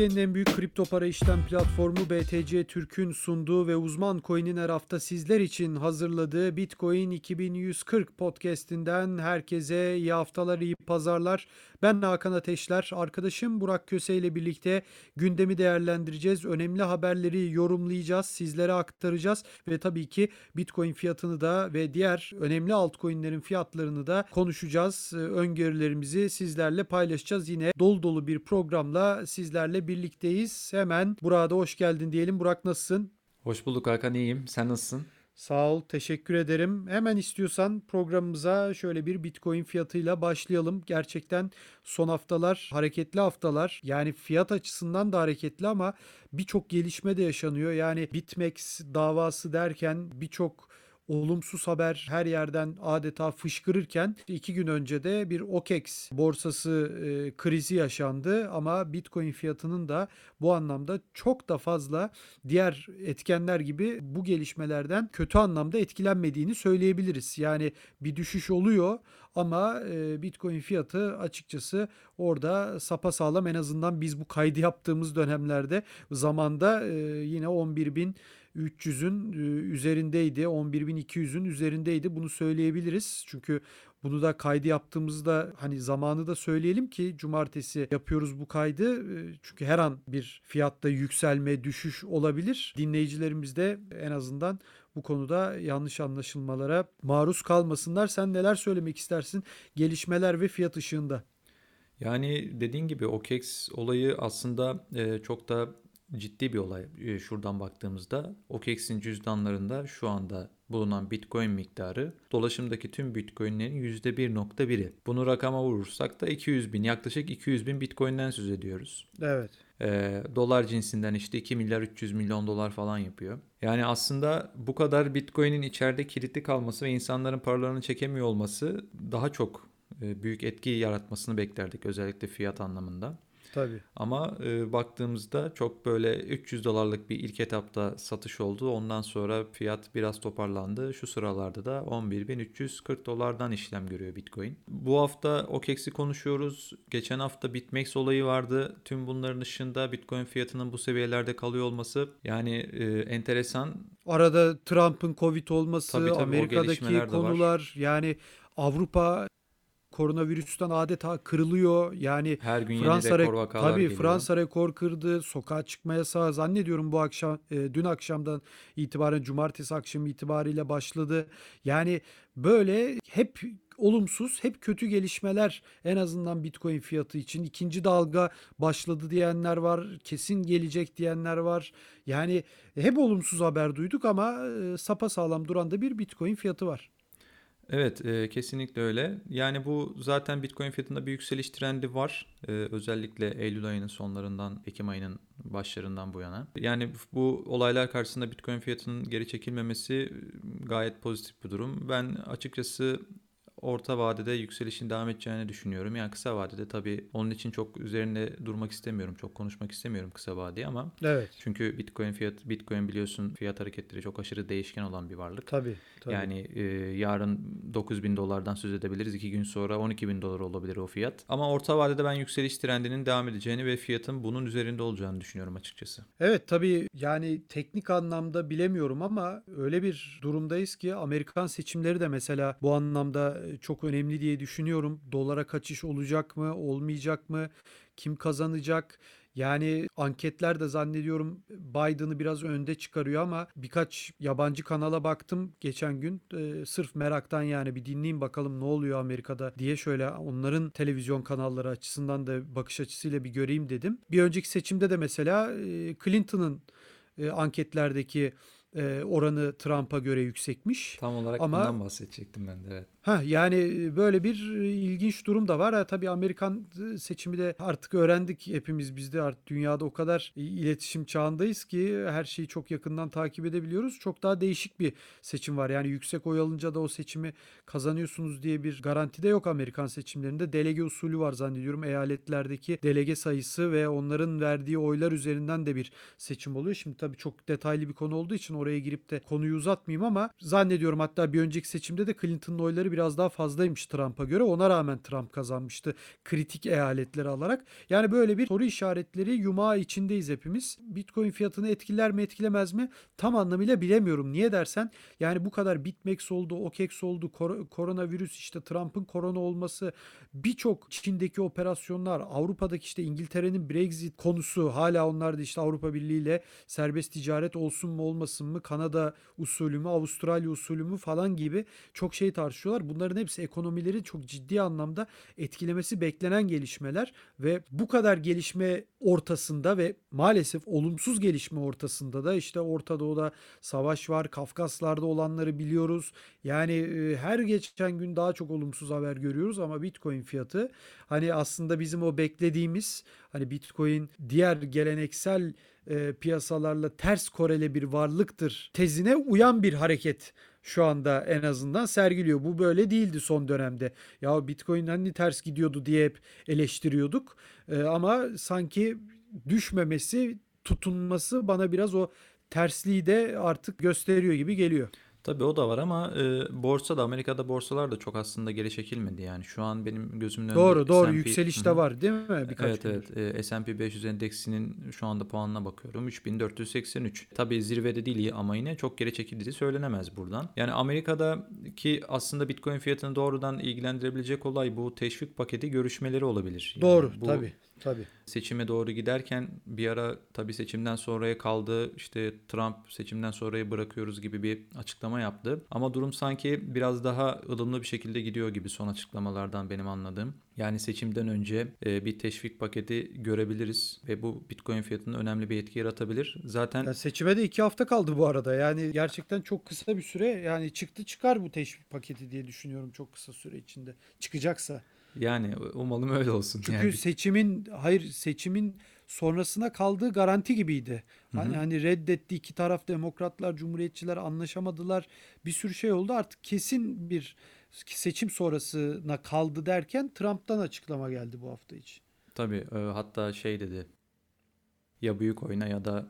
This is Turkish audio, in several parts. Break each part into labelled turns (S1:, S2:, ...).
S1: Türkiye'nin en büyük kripto para işlem platformu BTC Türk'ün sunduğu ve uzman coin'in her hafta sizler için hazırladığı Bitcoin 2140 podcast'inden herkese iyi haftalar, iyi pazarlar. Ben Hakan Ateşler, arkadaşım Burak Köse ile birlikte gündemi değerlendireceğiz. Önemli haberleri yorumlayacağız, sizlere aktaracağız ve tabii ki Bitcoin fiyatını da ve diğer önemli altcoin'lerin fiyatlarını da konuşacağız. Öngörülerimizi sizlerle paylaşacağız. Yine dolu dolu bir programla sizlerle birlikteyiz. Hemen Burak'a da hoş geldin diyelim. Burak nasılsın?
S2: Hoş bulduk Hakan iyiyim. Sen nasılsın?
S1: Sağ ol, teşekkür ederim. Hemen istiyorsan programımıza şöyle bir Bitcoin fiyatıyla başlayalım. Gerçekten son haftalar hareketli haftalar. Yani fiyat açısından da hareketli ama birçok gelişme de yaşanıyor. Yani BitMEX davası derken birçok olumsuz haber her yerden adeta fışkırırken iki gün önce de bir OKEX borsası e, krizi yaşandı ama Bitcoin fiyatının da bu anlamda çok da fazla diğer etkenler gibi bu gelişmelerden kötü anlamda etkilenmediğini söyleyebiliriz. Yani bir düşüş oluyor ama e, Bitcoin fiyatı açıkçası orada sapa sağlam en azından biz bu kaydı yaptığımız dönemlerde zamanda e, yine 11 bin 300'ün üzerindeydi. 11.200'ün üzerindeydi. Bunu söyleyebiliriz. Çünkü bunu da kaydı yaptığımızda hani zamanı da söyleyelim ki cumartesi yapıyoruz bu kaydı. Çünkü her an bir fiyatta yükselme, düşüş olabilir. Dinleyicilerimiz de en azından bu konuda yanlış anlaşılmalara maruz kalmasınlar. Sen neler söylemek istersin gelişmeler ve fiyat ışığında?
S2: Yani dediğin gibi OKEX olayı aslında çok da ciddi bir olay e, şuradan baktığımızda. OKEX'in cüzdanlarında şu anda bulunan Bitcoin miktarı dolaşımdaki tüm Bitcoin'lerin %1.1'i. Bunu rakama vurursak da 200 bin yaklaşık 200 bin Bitcoin'den söz ediyoruz.
S1: Evet.
S2: E, dolar cinsinden işte 2 milyar 300 milyon dolar falan yapıyor. Yani aslında bu kadar Bitcoin'in içeride kilitli kalması ve insanların paralarını çekemiyor olması daha çok e, büyük etki yaratmasını beklerdik özellikle fiyat anlamında.
S1: Tabii.
S2: Ama e, baktığımızda çok böyle 300 dolarlık bir ilk etapta satış oldu. Ondan sonra fiyat biraz toparlandı. Şu sıralarda da 11.340 dolardan işlem görüyor Bitcoin. Bu hafta OKEX'i konuşuyoruz. Geçen hafta BitMEX olayı vardı. Tüm bunların dışında Bitcoin fiyatının bu seviyelerde kalıyor olması yani e, enteresan.
S1: Arada Trump'ın Covid olması, tabii, tabii, Amerika'daki konular yani Avrupa koronavirüsten adeta kırılıyor. Yani
S2: her gün Fransa yeni rekor vakalar
S1: tabii
S2: geliyor.
S1: Fransa rekor kırdı. Sokağa çıkma yasağı zannediyorum bu akşam e, dün akşamdan itibaren cumartesi akşamı itibariyle başladı. Yani böyle hep olumsuz, hep kötü gelişmeler en azından Bitcoin fiyatı için. ikinci dalga başladı diyenler var, kesin gelecek diyenler var. Yani hep olumsuz haber duyduk ama e, sapa sağlam duran da bir Bitcoin fiyatı var.
S2: Evet, e, kesinlikle öyle. Yani bu zaten Bitcoin fiyatında bir yükseliş trendi var. E, özellikle Eylül ayının sonlarından, Ekim ayının başlarından bu yana. Yani bu olaylar karşısında Bitcoin fiyatının geri çekilmemesi gayet pozitif bir durum. Ben açıkçası orta vadede yükselişin devam edeceğini düşünüyorum. Yani kısa vadede tabii onun için çok üzerinde durmak istemiyorum. Çok konuşmak istemiyorum kısa vadeye ama.
S1: Evet.
S2: Çünkü Bitcoin fiyat Bitcoin biliyorsun fiyat hareketleri çok aşırı değişken olan bir varlık.
S1: Tabii. tabii.
S2: Yani e, yarın 9 bin dolardan söz edebiliriz. iki gün sonra 12 bin dolar olabilir o fiyat. Ama orta vadede ben yükseliş trendinin devam edeceğini ve fiyatın bunun üzerinde olacağını düşünüyorum açıkçası.
S1: Evet tabii yani teknik anlamda bilemiyorum ama öyle bir durumdayız ki Amerikan seçimleri de mesela bu anlamda çok önemli diye düşünüyorum. Dolara kaçış olacak mı, olmayacak mı? Kim kazanacak? Yani anketler de zannediyorum Biden'ı biraz önde çıkarıyor ama birkaç yabancı kanala baktım geçen gün e, sırf meraktan yani bir dinleyeyim bakalım ne oluyor Amerika'da diye şöyle onların televizyon kanalları açısından da bakış açısıyla bir göreyim dedim. Bir önceki seçimde de mesela e, Clinton'ın e, anketlerdeki e, oranı Trump'a göre yüksekmiş.
S2: Tam olarak Ama, bundan bahsedecektim ben de evet.
S1: Ha yani böyle bir ilginç durum da var. Ha, tabii Amerikan seçimi de artık öğrendik hepimiz biz de artık dünyada o kadar iletişim çağındayız ki her şeyi çok yakından takip edebiliyoruz. Çok daha değişik bir seçim var. Yani yüksek oy alınca da o seçimi kazanıyorsunuz diye bir garanti de yok Amerikan seçimlerinde. Delege usulü var zannediyorum. Eyaletlerdeki delege sayısı ve onların verdiği oylar üzerinden de bir seçim oluyor. Şimdi tabii çok detaylı bir konu olduğu için oraya girip de konuyu uzatmayayım ama zannediyorum hatta bir önceki seçimde de Clinton'ın oyları biraz daha fazlaymış Trump'a göre. Ona rağmen Trump kazanmıştı kritik eyaletleri alarak. Yani böyle bir soru işaretleri yumağı içindeyiz hepimiz. Bitcoin fiyatını etkiler mi etkilemez mi? Tam anlamıyla bilemiyorum. Niye dersen yani bu kadar BitMEX oldu, OKEX oldu, kor- koronavirüs işte Trump'ın korona olması, birçok Çin'deki operasyonlar, Avrupa'daki işte İngiltere'nin Brexit konusu hala onlar da işte Avrupa Birliği ile serbest ticaret olsun mu olmasın mı, Kanada usulü mü, Avustralya usulü mü falan gibi çok şey tartışıyorlar. Bunların hepsi ekonomileri çok ciddi anlamda etkilemesi beklenen gelişmeler ve bu kadar gelişme ortasında ve maalesef olumsuz gelişme ortasında da işte Orta Doğu'da savaş var, Kafkaslar'da olanları biliyoruz. Yani e, her geçen gün daha çok olumsuz haber görüyoruz ama Bitcoin fiyatı hani aslında bizim o beklediğimiz hani Bitcoin diğer geleneksel e, piyasalarla ters korele bir varlıktır tezine uyan bir hareket şu anda en azından sergiliyor. Bu böyle değildi son dönemde. Ya Bitcoin hani ters gidiyordu diye hep eleştiriyorduk. E, ama sanki düşmemesi, tutunması bana biraz o tersliği de artık gösteriyor gibi geliyor.
S2: Tabii o da var ama e, borsa da Amerika'da borsalar da çok aslında geri çekilmedi yani. Şu an benim gözümün önünde
S1: Doğru doğru
S2: S&P
S1: yükseliş
S2: Hı
S1: de
S2: hı.
S1: var değil mi? Birkaç
S2: Evet
S1: gündür.
S2: evet E, S&P 500 endeksinin şu anda puanına bakıyorum 3483. Tabii zirvede değil ama yine çok geri çekildiği söylenemez buradan. Yani Amerika'daki aslında Bitcoin fiyatını doğrudan ilgilendirebilecek olay bu teşvik paketi görüşmeleri olabilir. Yani
S1: Doğru
S2: bu
S1: tabii tabii.
S2: seçime doğru giderken bir ara tabii seçimden sonraya kaldı. İşte Trump seçimden sonraya bırakıyoruz gibi bir açıklama yaptı. Ama durum sanki biraz daha ılımlı bir şekilde gidiyor gibi son açıklamalardan benim anladığım. Yani seçimden önce e, bir teşvik paketi görebiliriz ve bu Bitcoin fiyatının önemli bir etki yaratabilir. Zaten
S1: Ya seçime de iki hafta kaldı bu arada. Yani gerçekten çok kısa bir süre yani çıktı çıkar bu teşvik paketi diye düşünüyorum çok kısa süre içinde. Çıkacaksa.
S2: Yani umalım öyle olsun.
S1: Çünkü
S2: Yani
S1: seçimin hayır seçimin sonrasına kaldığı garanti gibiydi. Hani, hani reddetti iki taraf demokratlar, cumhuriyetçiler anlaşamadılar. Bir sürü şey oldu. Artık kesin bir seçim sonrasına kaldı derken Trump'tan açıklama geldi bu hafta için.
S2: Tabii e, hatta şey dedi ya büyük oyna ya da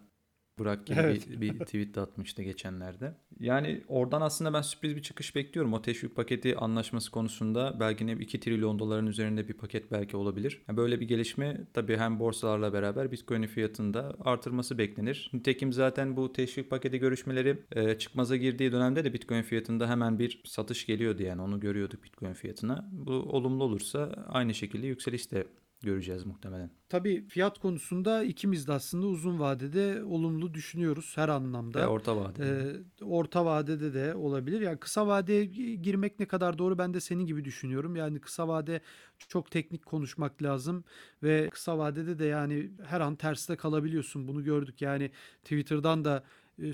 S2: bırak gibi
S1: Evet.
S2: bir, bir tweet de atmıştı geçenlerde. Yani oradan aslında ben sürpriz bir çıkış bekliyorum. O teşvik paketi anlaşması konusunda belki ne 2 trilyon doların üzerinde bir paket belki olabilir. Yani Böyle bir gelişme tabii hem borsalarla beraber Bitcoin'in fiyatında artırması beklenir. Nitekim zaten bu teşvik paketi görüşmeleri e, çıkmaza girdiği dönemde de Bitcoin fiyatında hemen bir satış geliyordu yani onu görüyorduk Bitcoin fiyatına. Bu olumlu olursa aynı şekilde yükseliş de göreceğiz muhtemelen.
S1: Tabii fiyat konusunda ikimiz de aslında uzun vadede olumlu düşünüyoruz her anlamda.
S2: Ve orta vadede.
S1: Ee, orta vadede de olabilir. Yani kısa vadeye girmek ne kadar doğru ben de senin gibi düşünüyorum. Yani kısa vade çok teknik konuşmak lazım ve kısa vadede de yani her an terste kalabiliyorsun. Bunu gördük. Yani Twitter'dan da e,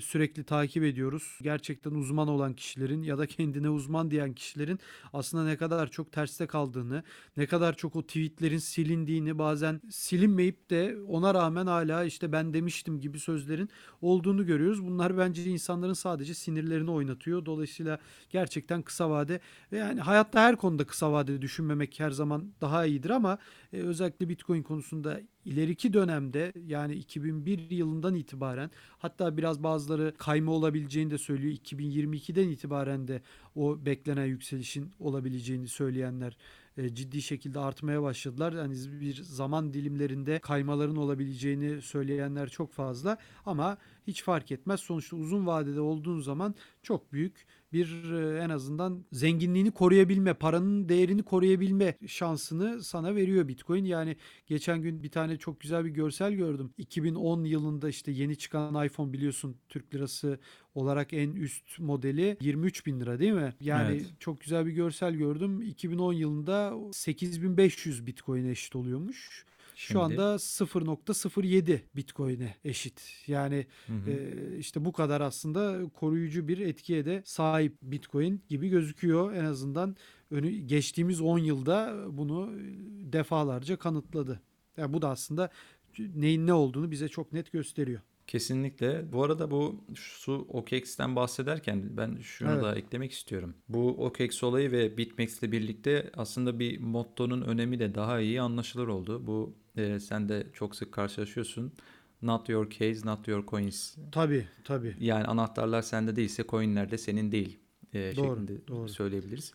S1: sürekli takip ediyoruz. Gerçekten uzman olan kişilerin ya da kendine uzman diyen kişilerin aslında ne kadar çok terste kaldığını, ne kadar çok o tweetlerin silindiğini, bazen silinmeyip de ona rağmen hala işte ben demiştim gibi sözlerin olduğunu görüyoruz. Bunlar bence insanların sadece sinirlerini oynatıyor. Dolayısıyla gerçekten kısa vade ve yani hayatta her konuda kısa vadede düşünmemek her zaman daha iyidir ama e, özellikle Bitcoin konusunda ileriki dönemde yani 2001 yılından itibaren hatta biraz bazıları kayma olabileceğini de söylüyor. 2022'den itibaren de o beklenen yükselişin olabileceğini söyleyenler e, ciddi şekilde artmaya başladılar. Yani bir zaman dilimlerinde kaymaların olabileceğini söyleyenler çok fazla ama hiç fark etmez. Sonuçta uzun vadede olduğun zaman çok büyük bir e, en azından zenginliğini koruyabilme, paranın değerini koruyabilme şansını sana veriyor Bitcoin. Yani geçen gün bir tane çok güzel bir görsel gördüm. 2010 yılında işte yeni çıkan iPhone biliyorsun Türk lirası olarak en üst modeli 23 bin lira değil mi? Yani
S2: Evet.
S1: çok güzel bir görsel gördüm. 2010 yılında 8500 Bitcoin'e eşit oluyormuş. Şu
S2: Şimdi-
S1: anda 0.07 Bitcoin'e eşit. Yani
S2: Hı hı.
S1: ee, işte bu kadar aslında koruyucu bir etkiye de sahip Bitcoin gibi gözüküyor. En azından önü geçtiğimiz 10 yılda bunu defalarca kanıtladı. Yani bu da aslında neyin ne olduğunu bize çok net gösteriyor.
S2: Kesinlikle. Bu arada bu su OKEX'ten bahsederken ben şunu
S1: Evet.
S2: da eklemek istiyorum. Bu OKEX olayı ve BitMEX ile birlikte aslında bir mottonun önemi de daha iyi anlaşılır oldu. Bu e, sen de çok sık karşılaşıyorsun. not your case, not your coins.
S1: Tabii tabii.
S2: Yani anahtarlar sende değilse coinler de senin değil e,
S1: Doğru,
S2: şeklinde
S1: doğru.
S2: söyleyebiliriz.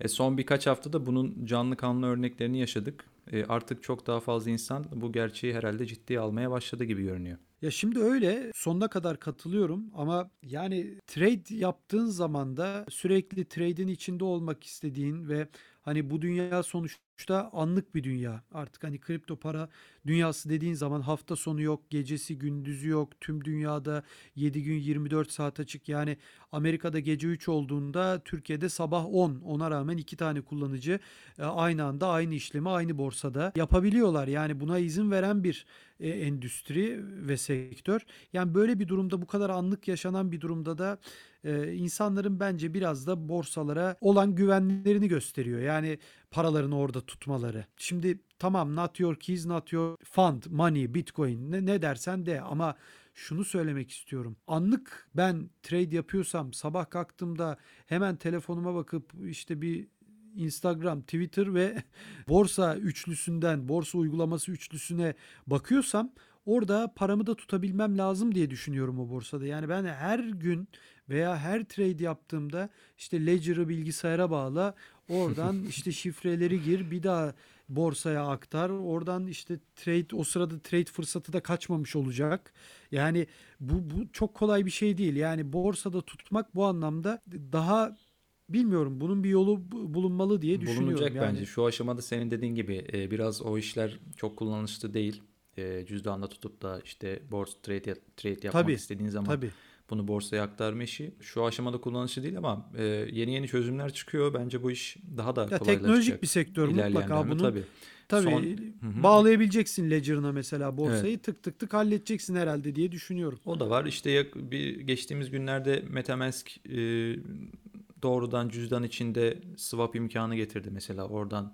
S2: E, son birkaç haftada bunun canlı kanlı örneklerini yaşadık. E, artık çok daha fazla insan bu gerçeği herhalde ciddiye almaya başladı gibi görünüyor.
S1: Ya şimdi öyle sonuna kadar katılıyorum ama yani trade yaptığın zaman da sürekli trade'in içinde olmak istediğin ve hani bu dünya sonuçta anlık bir dünya. Artık hani kripto para dünyası dediğin zaman hafta sonu yok, gecesi gündüzü yok. Tüm dünyada 7 gün 24 saat açık. Yani Amerika'da gece 3 olduğunda Türkiye'de sabah 10. Ona rağmen iki tane kullanıcı e, aynı anda aynı işlemi aynı borsada yapabiliyorlar. Yani buna izin veren bir e, endüstri ve sektör. Yani böyle bir durumda bu kadar anlık yaşanan bir durumda da e, insanların bence biraz da borsalara olan güvenlerini gösteriyor. Yani paralarını orada tutmaları. Şimdi tamam not your keys, not your fund, money, bitcoin ne, ne dersen de ama şunu söylemek istiyorum. Anlık ben trade yapıyorsam sabah kalktığımda hemen telefonuma bakıp işte bir Instagram, Twitter ve borsa üçlüsünden, borsa uygulaması üçlüsüne bakıyorsam orada paramı da tutabilmem lazım diye düşünüyorum o borsada. Yani ben her gün veya her trade yaptığımda işte Ledger'ı bilgisayara bağla, oradan işte şifreleri gir, bir daha borsaya aktar. Oradan işte trade o sırada trade fırsatı da kaçmamış olacak. Yani bu bu çok kolay bir şey değil. Yani borsada tutmak bu anlamda daha bilmiyorum bunun bir yolu bu- bulunmalı diye düşünüyorum.
S2: Bulunacak
S1: yani.
S2: bence. Şu aşamada senin dediğin gibi e, biraz o işler çok kullanışlı değil. E, cüzdanda tutup da işte borsa trade, trade yapmak
S1: Tabii,
S2: istediğin zaman
S1: Tabii.
S2: bunu borsaya aktarma işi şu aşamada kullanışlı değil ama e, yeni yeni çözümler çıkıyor. Bence bu iş daha da
S1: Ya
S2: kolaylaşacak.
S1: teknolojik bir sektör
S2: ilerleyen
S1: mutlaka bunun.
S2: Tabii.
S1: Tabii
S2: Son-
S1: bağlayabileceksin Ledger'ına mesela borsayı tık tık tık halledeceksin herhalde diye düşünüyorum.
S2: O da var. İşte bir geçtiğimiz günlerde MetaMask e, doğrudan cüzdan içinde swap imkanı getirdi mesela oradan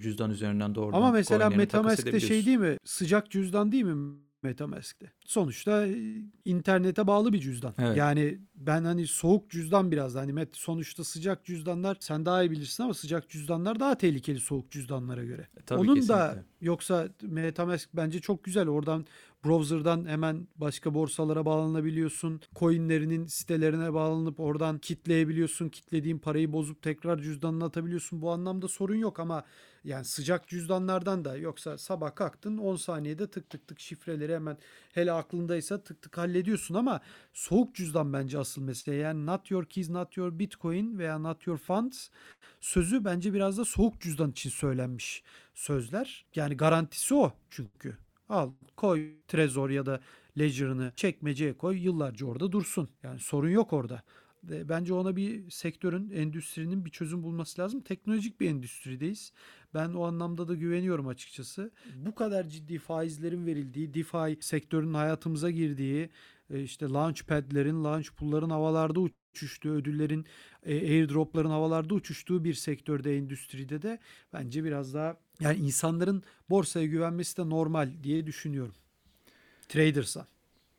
S2: cüzdan üzerinden doğrudan
S1: Ama mesela MetaMask'te şey değil mi? Sıcak cüzdan değil mi MetaMask'te? Sonuçta e, internete bağlı bir cüzdan.
S2: Evet.
S1: Yani ben hani soğuk cüzdan biraz da hani sonuçta sıcak cüzdanlar sen daha iyi bilirsin ama sıcak cüzdanlar daha tehlikeli soğuk cüzdanlara göre.
S2: E, Tabii
S1: Onun
S2: kesinlikle.
S1: da yoksa MetaMask bence çok güzel. Oradan browser'dan hemen başka borsalara bağlanabiliyorsun. Coin'lerinin sitelerine bağlanıp oradan kitleyebiliyorsun. Kitlediğin parayı bozup tekrar cüzdanına atabiliyorsun. Bu anlamda sorun yok ama yani sıcak cüzdanlardan da yoksa sabah kalktın 10 saniyede tık tık tık şifreleri hemen hele aklındaysa tık tık hallediyorsun ama soğuk cüzdan bence asıl mesele. Yani not your keys, not your bitcoin veya not your funds sözü bence biraz da soğuk cüzdan için söylenmiş sözler. Yani garantisi o çünkü. Al koy Trezor ya da Ledger'ını çekmeceye koy yıllarca orada dursun. Yani sorun yok orada. Bence ona bir sektörün, endüstrinin bir çözüm bulması lazım. Teknolojik bir endüstrideyiz. Ben o anlamda da güveniyorum açıkçası. Bu kadar ciddi faizlerin verildiği, DeFi sektörünün hayatımıza girdiği, e, işte launchpad'lerin, launch pool'ların havalarda uçuştuğu, ödüllerin, e, airdrop'ların havalarda uçuştuğu bir sektörde, endüstride de bence biraz daha yani insanların borsaya güvenmesi de normal diye düşünüyorum. Traders'a.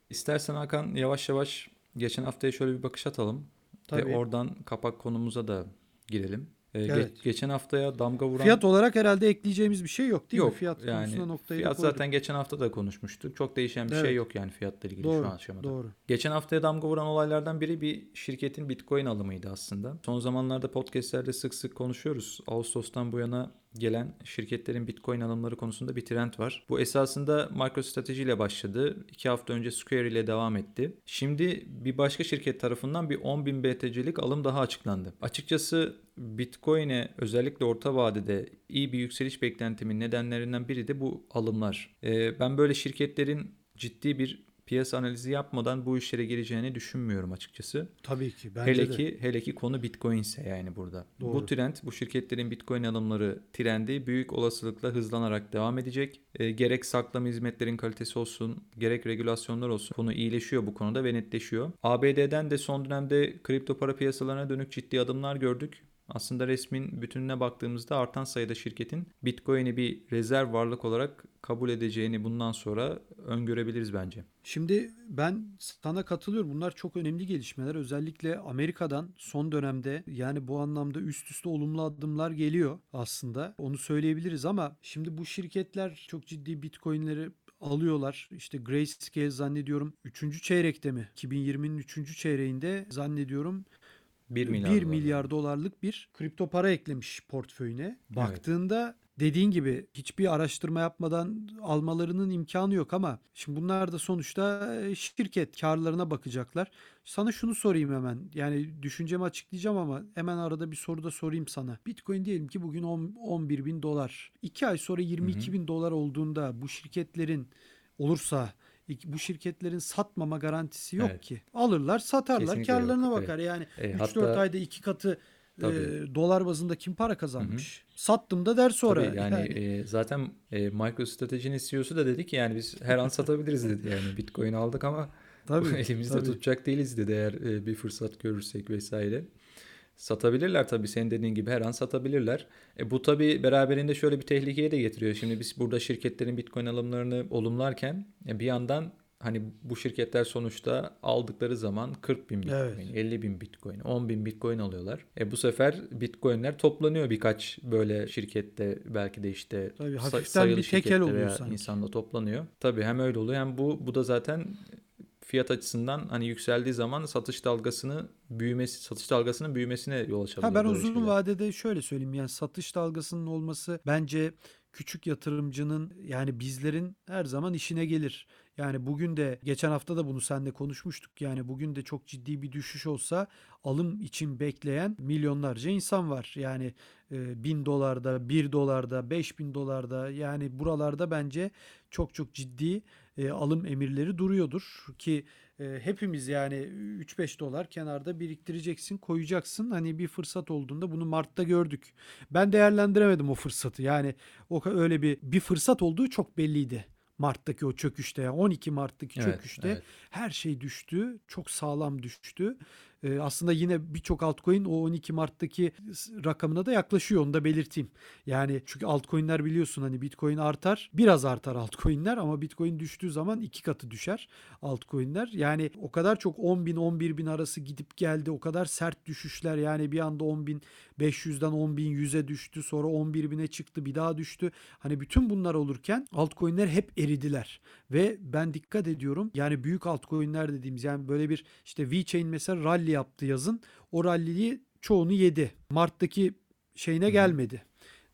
S2: İstersen Hakan yavaş yavaş geçen haftaya şöyle bir bakış atalım
S1: Tabii.
S2: ve oradan kapak konumuza da girelim. Ee,
S1: Evet.
S2: geçen haftaya damga vuran
S1: Fiyat olarak herhalde ekleyeceğimiz bir şey yok değil
S2: yok.
S1: mi? Fiyat
S2: yani
S1: konusuna noktayı
S2: fiyat
S1: koyduk.
S2: zaten geçen hafta da konuşmuştuk. Çok değişen bir
S1: Evet.
S2: şey yok yani fiyatla ilgili
S1: doğru,
S2: şu aşamada.
S1: doğru.
S2: Geçen haftaya damga vuran olaylardan biri bir şirketin Bitcoin alımıydı aslında. Son zamanlarda podcastlerde sık sık konuşuyoruz. Ağustos'tan bu yana gelen şirketlerin Bitcoin alımları konusunda bir trend var. Bu esasında MicroStrategy ile başladı. İki hafta önce Square ile devam etti. Şimdi bir başka şirket tarafından bir 10.000 BTC'lik alım daha açıklandı. Açıkçası Bitcoin'e özellikle orta vadede iyi bir yükseliş beklentimin nedenlerinden biri de bu alımlar. Ee, ben böyle şirketlerin ciddi bir piyasa analizi yapmadan bu işlere gireceğini düşünmüyorum açıkçası.
S1: Tabii ki. Bence
S2: hele
S1: de.
S2: ki hele ki konu Bitcoin ise yani burada.
S1: Doğru.
S2: Bu trend, bu şirketlerin Bitcoin alımları trendi büyük olasılıkla hızlanarak devam edecek. E, gerek saklama hizmetlerin kalitesi olsun, gerek regülasyonlar olsun. Konu iyileşiyor bu konuda ve netleşiyor. ABD'den de son dönemde kripto para piyasalarına dönük ciddi adımlar gördük. Aslında resmin bütününe baktığımızda artan sayıda şirketin Bitcoin'i bir rezerv varlık olarak kabul edeceğini bundan sonra öngörebiliriz bence.
S1: Şimdi ben sana katılıyorum. Bunlar çok önemli gelişmeler. Özellikle Amerika'dan son dönemde yani bu anlamda üst üste olumlu adımlar geliyor aslında. Onu söyleyebiliriz ama şimdi bu şirketler çok ciddi Bitcoin'leri alıyorlar. İşte Grayscale zannediyorum 3. çeyrekte mi? 2020'nin 3. çeyreğinde zannediyorum
S2: 1 milyar
S1: 1
S2: dolar.
S1: milyar dolarlık bir kripto para eklemiş portföyüne. Baktığında dediğin gibi hiçbir araştırma yapmadan almalarının imkanı yok ama şimdi bunlar da sonuçta e, şirket karlarına bakacaklar. Sana şunu sorayım hemen. Yani düşüncemi açıklayacağım ama hemen arada bir soru da sorayım sana. Bitcoin diyelim ki bugün 10, 11 bin dolar. 2 ay sonra 22 bin dolar olduğunda bu şirketlerin olursa bu şirketlerin satmama garantisi yok
S2: Evet.
S1: ki. Alırlar, satarlar,
S2: Kesinlikle
S1: karlarına
S2: yok.
S1: bakar. Yani
S2: E,
S1: 3-4
S2: hatta-
S1: ayda iki katı e, dolar bazında kim para kazanmış? Sattım da der sonra.
S2: Tabii yani, e, zaten e, MicroStrategy'nin CEO'su da dedi ki yani biz her an satabiliriz dedi. Yani Bitcoin aldık ama
S1: tabii,
S2: elimizde
S1: tabii.
S2: tutacak değiliz dedi eğer e, bir fırsat görürsek vesaire. Satabilirler tabii senin dediğin gibi her an satabilirler. E, bu tabii beraberinde şöyle bir tehlikeye de getiriyor. Şimdi biz burada şirketlerin Bitcoin alımlarını olumlarken e, bir yandan hani bu şirketler sonuçta aldıkları zaman 40 bin Bitcoin,
S1: Evet.
S2: 50 bin Bitcoin, 10 bin Bitcoin alıyorlar. E, bu sefer Bitcoinler toplanıyor birkaç böyle şirkette belki de işte
S1: Tabii, hafiften
S2: sayılı
S1: bir tekel oluyor
S2: veya
S1: sanki.
S2: insanda toplanıyor. Tabii hem öyle oluyor hem bu bu da zaten fiyat açısından hani yükseldiği zaman satış dalgasını büyümesi satış dalgasının büyümesine yol açabiliyor.
S1: Ha ben uzun
S2: şeyler.
S1: vadede şöyle söyleyeyim yani satış dalgasının olması bence küçük yatırımcının yani bizlerin her zaman işine gelir. Yani bugün de geçen hafta da bunu seninle konuşmuştuk. Yani bugün de çok ciddi bir düşüş olsa alım için bekleyen milyonlarca insan var. Yani e, bin dolarda, bir dolarda, beş bin dolarda yani buralarda bence çok çok ciddi e, alım emirleri duruyordur ki e, hepimiz yani 3-5 dolar kenarda biriktireceksin, koyacaksın. Hani bir fırsat olduğunda bunu Mart'ta gördük. Ben değerlendiremedim o fırsatı. Yani o öyle bir bir fırsat olduğu çok belliydi. Mart'taki o çöküşte ya 12 Mart'taki
S2: Evet,
S1: çöküşte
S2: evet.
S1: her şey düştü. Çok sağlam düştü. Ee, aslında yine birçok altcoin o 12 Mart'taki rakamına da yaklaşıyor onu da belirteyim. Yani çünkü altcoin'ler biliyorsun hani Bitcoin artar biraz artar altcoin'ler ama Bitcoin düştüğü zaman iki katı düşer altcoin'ler. Yani o kadar çok 10 bin 11 bin arası gidip geldi o kadar sert düşüşler yani bir anda 10 bin 500'den 10 bin 100'e düştü sonra 11 bine çıktı bir daha düştü. Hani bütün bunlar olurken altcoin'ler hep eridiler ve ben dikkat ediyorum yani büyük altcoin'ler dediğimiz yani böyle bir işte VeChain mesela rally yaptı yazın o rally'yi çoğunu yedi. Mart'taki şeyine gelmedi.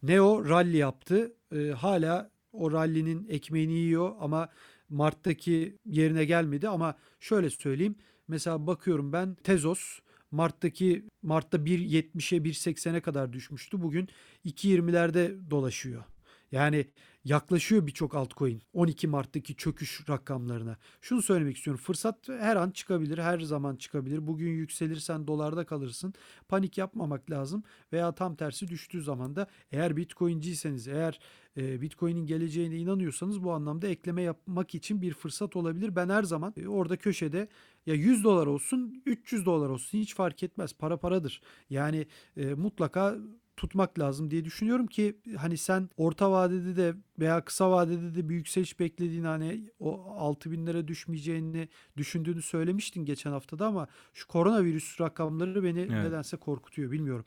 S1: Neo rally yaptı. Ee, hala o rally'nin ekmeğini yiyor ama Mart'taki yerine gelmedi ama şöyle söyleyeyim. Mesela bakıyorum ben Tezos Mart'taki Mart'ta 1.70'e 1.80'e kadar düşmüştü. Bugün 2.20'lerde dolaşıyor. Yani yaklaşıyor birçok altcoin 12 Mart'taki çöküş rakamlarına. Şunu söylemek istiyorum. Fırsat her an çıkabilir, her zaman çıkabilir. Bugün yükselirsen dolarda kalırsın. Panik yapmamak lazım veya tam tersi düştüğü zaman da eğer Bitcoin'ciyseniz, eğer e, Bitcoin'in geleceğine inanıyorsanız bu anlamda ekleme yapmak için bir fırsat olabilir. Ben her zaman e, orada köşede ya 100 dolar olsun, 300 dolar olsun hiç fark etmez. Para paradır. Yani e, mutlaka tutmak lazım diye düşünüyorum ki hani sen orta vadede de veya kısa vadede de bir yükseliş beklediğin hani o 6000'lere düşmeyeceğini düşündüğünü söylemiştin geçen haftada ama şu koronavirüs rakamları beni nedense korkutuyor bilmiyorum.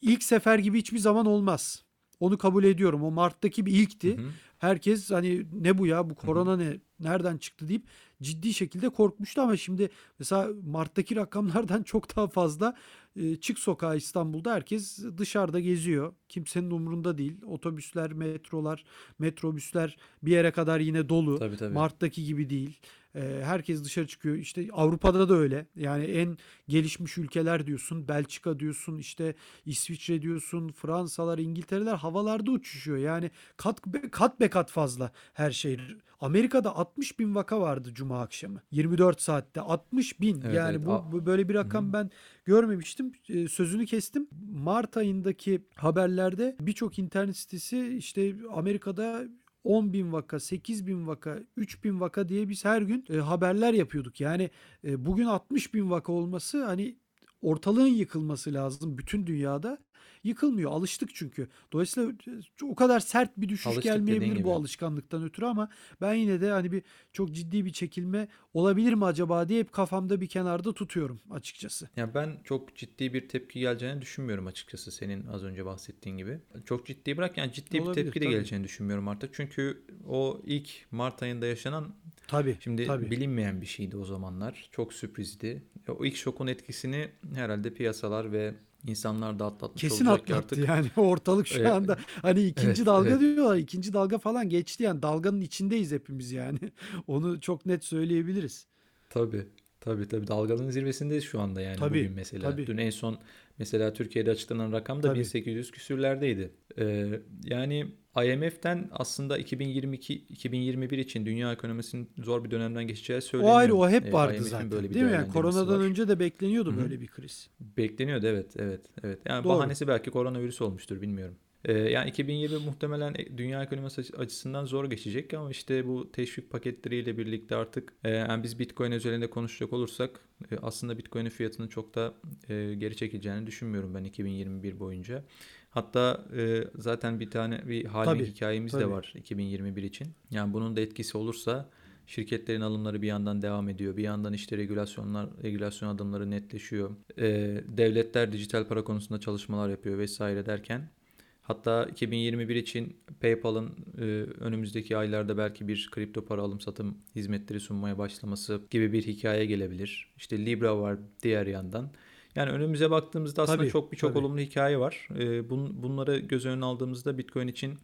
S1: İlk sefer gibi hiçbir zaman olmaz. Onu kabul ediyorum. O Mart'taki bir ilkti.
S2: Hı hı.
S1: Herkes hani ne bu ya bu korona ne nereden çıktı deyip ciddi şekilde korkmuştu ama şimdi mesela Mart'taki rakamlardan çok daha fazla e, çık sokağa İstanbul'da herkes dışarıda geziyor. Kimsenin umurunda değil. Otobüsler, metrolar, metrobüsler bir yere kadar yine dolu.
S2: Tabii tabii.
S1: Mart'taki gibi değil. Ee, herkes dışarı çıkıyor. İşte Avrupa'da da öyle. Yani en gelişmiş ülkeler diyorsun. Belçika diyorsun. işte İsviçre diyorsun. Fransalar, İngiltereler havalarda uçuşuyor. Yani kat be, kat be kat fazla her şey. Amerika'da 60 bin vaka vardı Cuma akşamı. 24 saatte 60 bin.
S2: Evet,
S1: yani
S2: evet.
S1: bu, bu böyle bir rakam ben görmemiştim. Ee, sözünü kestim. Mart ayındaki haberlerde birçok internet sitesi işte Amerika'da 10 bin vaka, 8 bin vaka, 3 bin vaka diye biz her gün e, haberler yapıyorduk. Yani e, bugün 60 bin vaka olması hani ortalığın yıkılması lazım bütün dünyada. Yıkılmıyor. Alıştık çünkü. Dolayısıyla e, o kadar sert bir düşüş
S2: Alıştık
S1: gelmeyebilir bu alışkanlıktan ötürü ama ben yine de hani bir çok ciddi bir çekilme olabilir mi acaba diye hep kafamda bir kenarda tutuyorum açıkçası.
S2: Ya ben çok ciddi bir tepki geleceğini düşünmüyorum açıkçası senin az önce bahsettiğin gibi. Çok ciddi bırak yani ciddi bir
S1: Olabilir,
S2: tepki de
S1: tabii.
S2: geleceğini düşünmüyorum artık. Çünkü o ilk Mart ayında yaşanan
S1: Tabii.
S2: şimdi
S1: tabii.
S2: bilinmeyen bir şeydi o zamanlar. Çok sürprizdi. O ilk şokun etkisini herhalde piyasalar ve insanlar da atlatmış
S1: Kesin
S2: olacak
S1: atlattı
S2: artık.
S1: yani ortalık şu
S2: Evet.
S1: anda hani ikinci
S2: Evet,
S1: dalga
S2: evet.
S1: diyorlar ikinci dalga falan geçti yani dalganın içindeyiz hepimiz yani onu çok net söyleyebiliriz.
S2: Tabii. Tabii tabii dalganın zirvesindeyiz şu anda yani
S1: Tabii,
S2: bugün mesela.
S1: tabii.
S2: Dün en son mesela Türkiye'de açıklanan rakam da
S1: Tabii.
S2: 1800 küsürlerdeydi. Ee, yani IMF'den aslında 2022 2021 için dünya ekonomisinin zor bir dönemden geçeceği
S1: O
S2: söyleniyor.
S1: ayrı o hep
S2: Ee,
S1: vardı
S2: IMF'in
S1: zaten
S2: böyle bir
S1: değil mi yani koronadan
S2: var.
S1: önce de bekleniyordu
S2: Hı hı.
S1: böyle bir kriz.
S2: Bekleniyordu evet evet evet. Yani
S1: Doğru.
S2: bahanesi belki koronavirüs olmuştur bilmiyorum. Ee, yani 2020 muhtemelen e- dünya ekonomisi açı- açısından zor geçecek ama işte bu teşvik paketleriyle birlikte artık e, yani biz Bitcoin özelinde konuşacak olursak e, aslında Bitcoin'in fiyatının çok da e, geri çekileceğini düşünmüyorum ben 2021 boyunca. Hatta e, zaten bir tane bir halving
S1: Tabii,
S2: hikayemiz de
S1: tabii.
S2: var 2021 için. Yani bunun da etkisi olursa Şirketlerin alımları bir yandan devam ediyor. Bir yandan işte regülasyonlar, regülasyon adımları netleşiyor. Ee, devletler dijital para konusunda çalışmalar yapıyor vesaire derken hatta 2021 için PayPal'ın e, önümüzdeki aylarda belki bir kripto para alım satım hizmetleri sunmaya başlaması gibi bir hikaye gelebilir. İşte Libra var diğer yandan. Yani önümüze baktığımızda aslında
S1: Tabii,
S2: çok birçok olumlu hikaye var. Ee, bun, bunları göz önüne aldığımızda Bitcoin için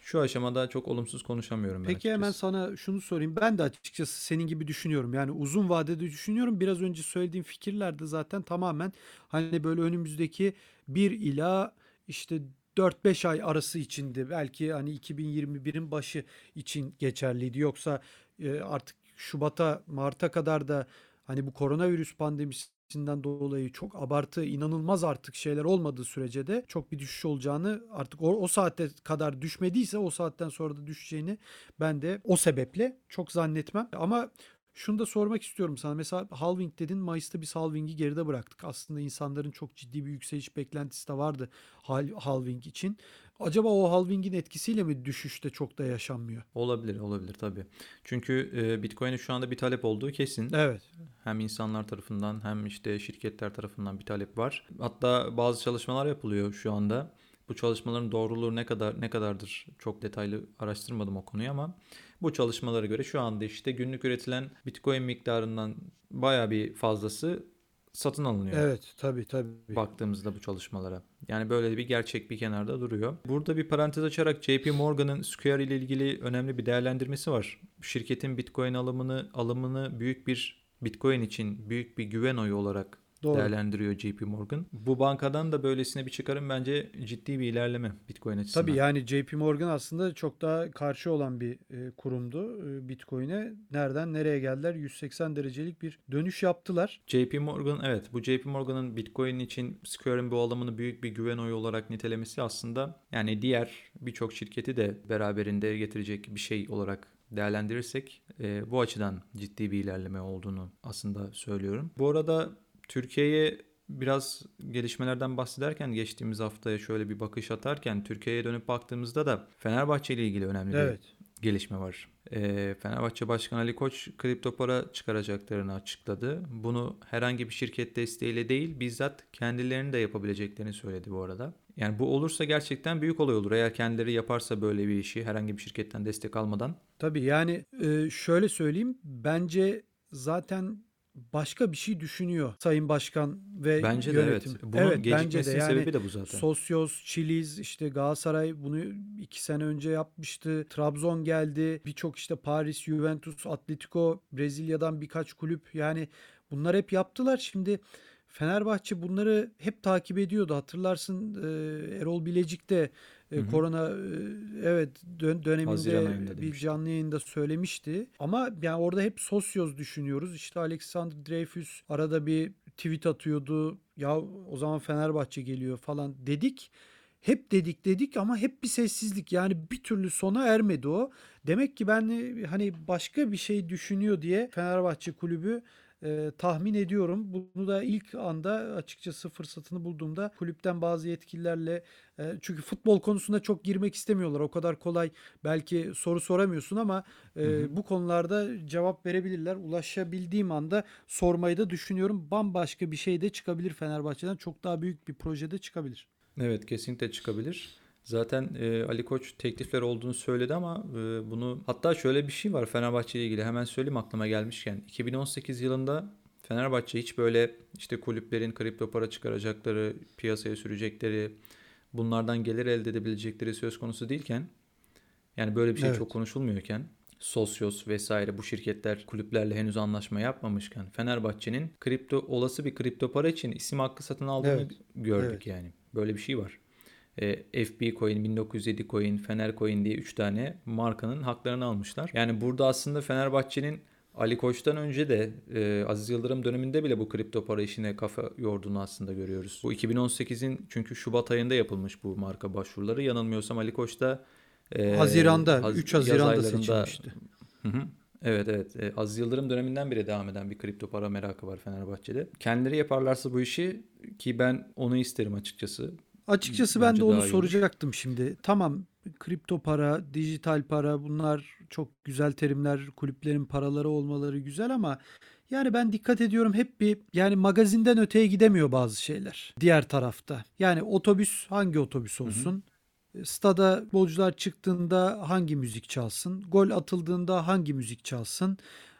S2: şu aşamada çok olumsuz konuşamıyorum ben
S1: Peki hemen
S2: açıkçası.
S1: sana şunu sorayım. Ben de açıkçası senin gibi düşünüyorum. Yani uzun vadede düşünüyorum. Biraz önce söylediğim fikirler de zaten tamamen hani böyle önümüzdeki 1 ila işte 4-5 ay arası içinde belki hani 2021'in başı için geçerliydi. Yoksa e, artık Şubat'a Mart'a kadar da hani bu koronavirüs pandemisinden dolayı çok abartı inanılmaz artık şeyler olmadığı sürece de çok bir düşüş olacağını artık o, o saate kadar düşmediyse o saatten sonra da düşeceğini ben de o sebeple çok zannetmem. Ama şunu da sormak istiyorum sana. Mesela halving dedin. Mayıs'ta biz halving'i geride bıraktık. Aslında insanların çok ciddi bir yükseliş beklentisi de vardı hal, halving için. Acaba o halving'in etkisiyle mi düşüşte çok da yaşanmıyor?
S2: Olabilir, olabilir tabii. Çünkü e, Bitcoin'in şu anda bir talep olduğu kesin.
S1: Evet.
S2: Hem insanlar tarafından hem işte şirketler tarafından bir talep var. Hatta bazı çalışmalar yapılıyor şu anda. Bu çalışmaların doğruluğu ne kadar ne kadardır çok detaylı araştırmadım o konuyu ama bu çalışmalara göre şu anda işte günlük üretilen Bitcoin miktarından baya bir fazlası satın alınıyor.
S1: Evet. Tabii tabii.
S2: baktığımızda bu çalışmalara. Yani böyle bir gerçek bir kenarda duruyor. Burada bir parantez açarak JP Morgan'ın Square ile ilgili önemli bir değerlendirmesi var. Şirketin Bitcoin alımını alımını büyük bir Bitcoin için büyük bir güven oyu olarak
S1: Doğru.
S2: değerlendiriyor JP Morgan. Bu bankadan da böylesine bir çıkarım bence ciddi bir ilerleme Bitcoin açısından.
S1: Tabii yani JP Morgan aslında çok daha karşı olan bir e, kurumdu e, Bitcoin'e. Nereden nereye geldiler? 180 derecelik bir dönüş yaptılar.
S2: JP Morgan evet bu JP Morgan'ın Bitcoin için Square'in bu alımını büyük bir güven oyu olarak nitelemesi aslında yani diğer birçok şirketi de beraberinde getirecek bir şey olarak değerlendirirsek e, bu açıdan ciddi bir ilerleme olduğunu aslında söylüyorum. Bu arada Türkiye'ye biraz gelişmelerden bahsederken geçtiğimiz haftaya şöyle bir bakış atarken Türkiye'ye dönüp baktığımızda da Fenerbahçe ile ilgili önemli bir
S1: Evet.
S2: gelişme var. Ee, Fenerbahçe Başkanı Ali Koç kripto para çıkaracaklarını açıkladı. Bunu herhangi bir şirket desteğiyle değil bizzat kendilerinin de yapabileceklerini söyledi bu arada. Yani bu olursa gerçekten büyük olay olur. Eğer kendileri yaparsa böyle bir işi herhangi bir şirketten destek almadan.
S1: Tabii yani e, şöyle söyleyeyim. Bence zaten başka bir şey düşünüyor Sayın Başkan ve
S2: Bence de evet.
S1: yönetim.
S2: Bunun
S1: evet bence de yani
S2: sebebi de bu zaten.
S1: Sosyos, Chiliz, işte Galatasaray bunu iki sene önce yapmıştı. Trabzon geldi. Birçok işte Paris, Juventus, Atletico, Brezilya'dan birkaç kulüp. Yani bunlar hep yaptılar. Şimdi Fenerbahçe bunları hep takip ediyordu. Hatırlarsın Erol Bilecik de e,
S2: Hı hı.
S1: korona e, evet dön- döneminde bir canlı yayında söylemişti. Ama yani orada hep sosyoz düşünüyoruz. İşte Alexander Dreyfus arada bir tweet atıyordu. Ya o zaman Fenerbahçe geliyor falan dedik. Hep dedik dedik ama hep bir sessizlik. Yani bir türlü sona ermedi o. Demek ki ben e, hani başka bir şey düşünüyor diye Fenerbahçe kulübü e, e, tahmin ediyorum. Bunu da ilk anda açıkçası fırsatını bulduğumda kulüpten bazı yetkililerle e, çünkü futbol konusunda çok girmek istemiyorlar. O kadar kolay belki soru soramıyorsun ama e,
S2: Hı hı.
S1: bu konularda cevap verebilirler. Ulaşabildiğim anda sormayı da düşünüyorum. Bambaşka bir şey de çıkabilir Fenerbahçe'den. Çok daha büyük bir projede çıkabilir.
S2: Evet kesinlikle çıkabilir. Zaten e, Ali Koç teklifler olduğunu söyledi ama e, bunu hatta şöyle bir şey var Fenerbahçe ile ilgili hemen söyleyeyim aklıma gelmişken 2018 yılında Fenerbahçe hiç böyle işte kulüplerin kripto para çıkaracakları, piyasaya sürecekleri, bunlardan gelir elde edebilecekleri söz konusu değilken yani böyle bir şey
S1: Evet.
S2: çok konuşulmuyorken Sosyos vesaire bu şirketler kulüplerle henüz anlaşma yapmamışken Fenerbahçe'nin kripto olası bir kripto para için isim hakkı satın aldığını
S1: Evet.
S2: gördük
S1: Evet.
S2: yani. Böyle bir şey var. E, FB Coin, 1907 Coin, Fener Coin diye 3 tane markanın haklarını almışlar. Yani burada aslında Fenerbahçe'nin Ali Koç'tan önce de e, Aziz Yıldırım döneminde bile bu kripto para işine kafa yorduğunu aslında görüyoruz. Bu 2018'in çünkü Şubat ayında yapılmış bu marka başvuruları. Yanılmıyorsam Ali Koç da e,
S1: Haziran'da,
S2: Haz-
S1: 3
S2: yaz
S1: Haziran'da seçilmişti.
S2: Hı hı. Evet evet. E, Aziz Yıldırım döneminden beri devam eden bir kripto para merakı var Fenerbahçe'de. Kendileri yaparlarsa bu işi ki ben onu isterim açıkçası.
S1: Açıkçası ben
S2: Bence
S1: de onu
S2: iyi
S1: soracaktım şimdi. Tamam kripto para, dijital para bunlar çok güzel terimler. Kulüplerin paraları olmaları güzel ama yani ben dikkat ediyorum hep bir yani magazinden öteye gidemiyor bazı şeyler. Diğer tarafta. Yani otobüs hangi otobüs olsun? Stada futbolcular çıktığında hangi müzik çalsın? Gol atıldığında hangi müzik çalsın?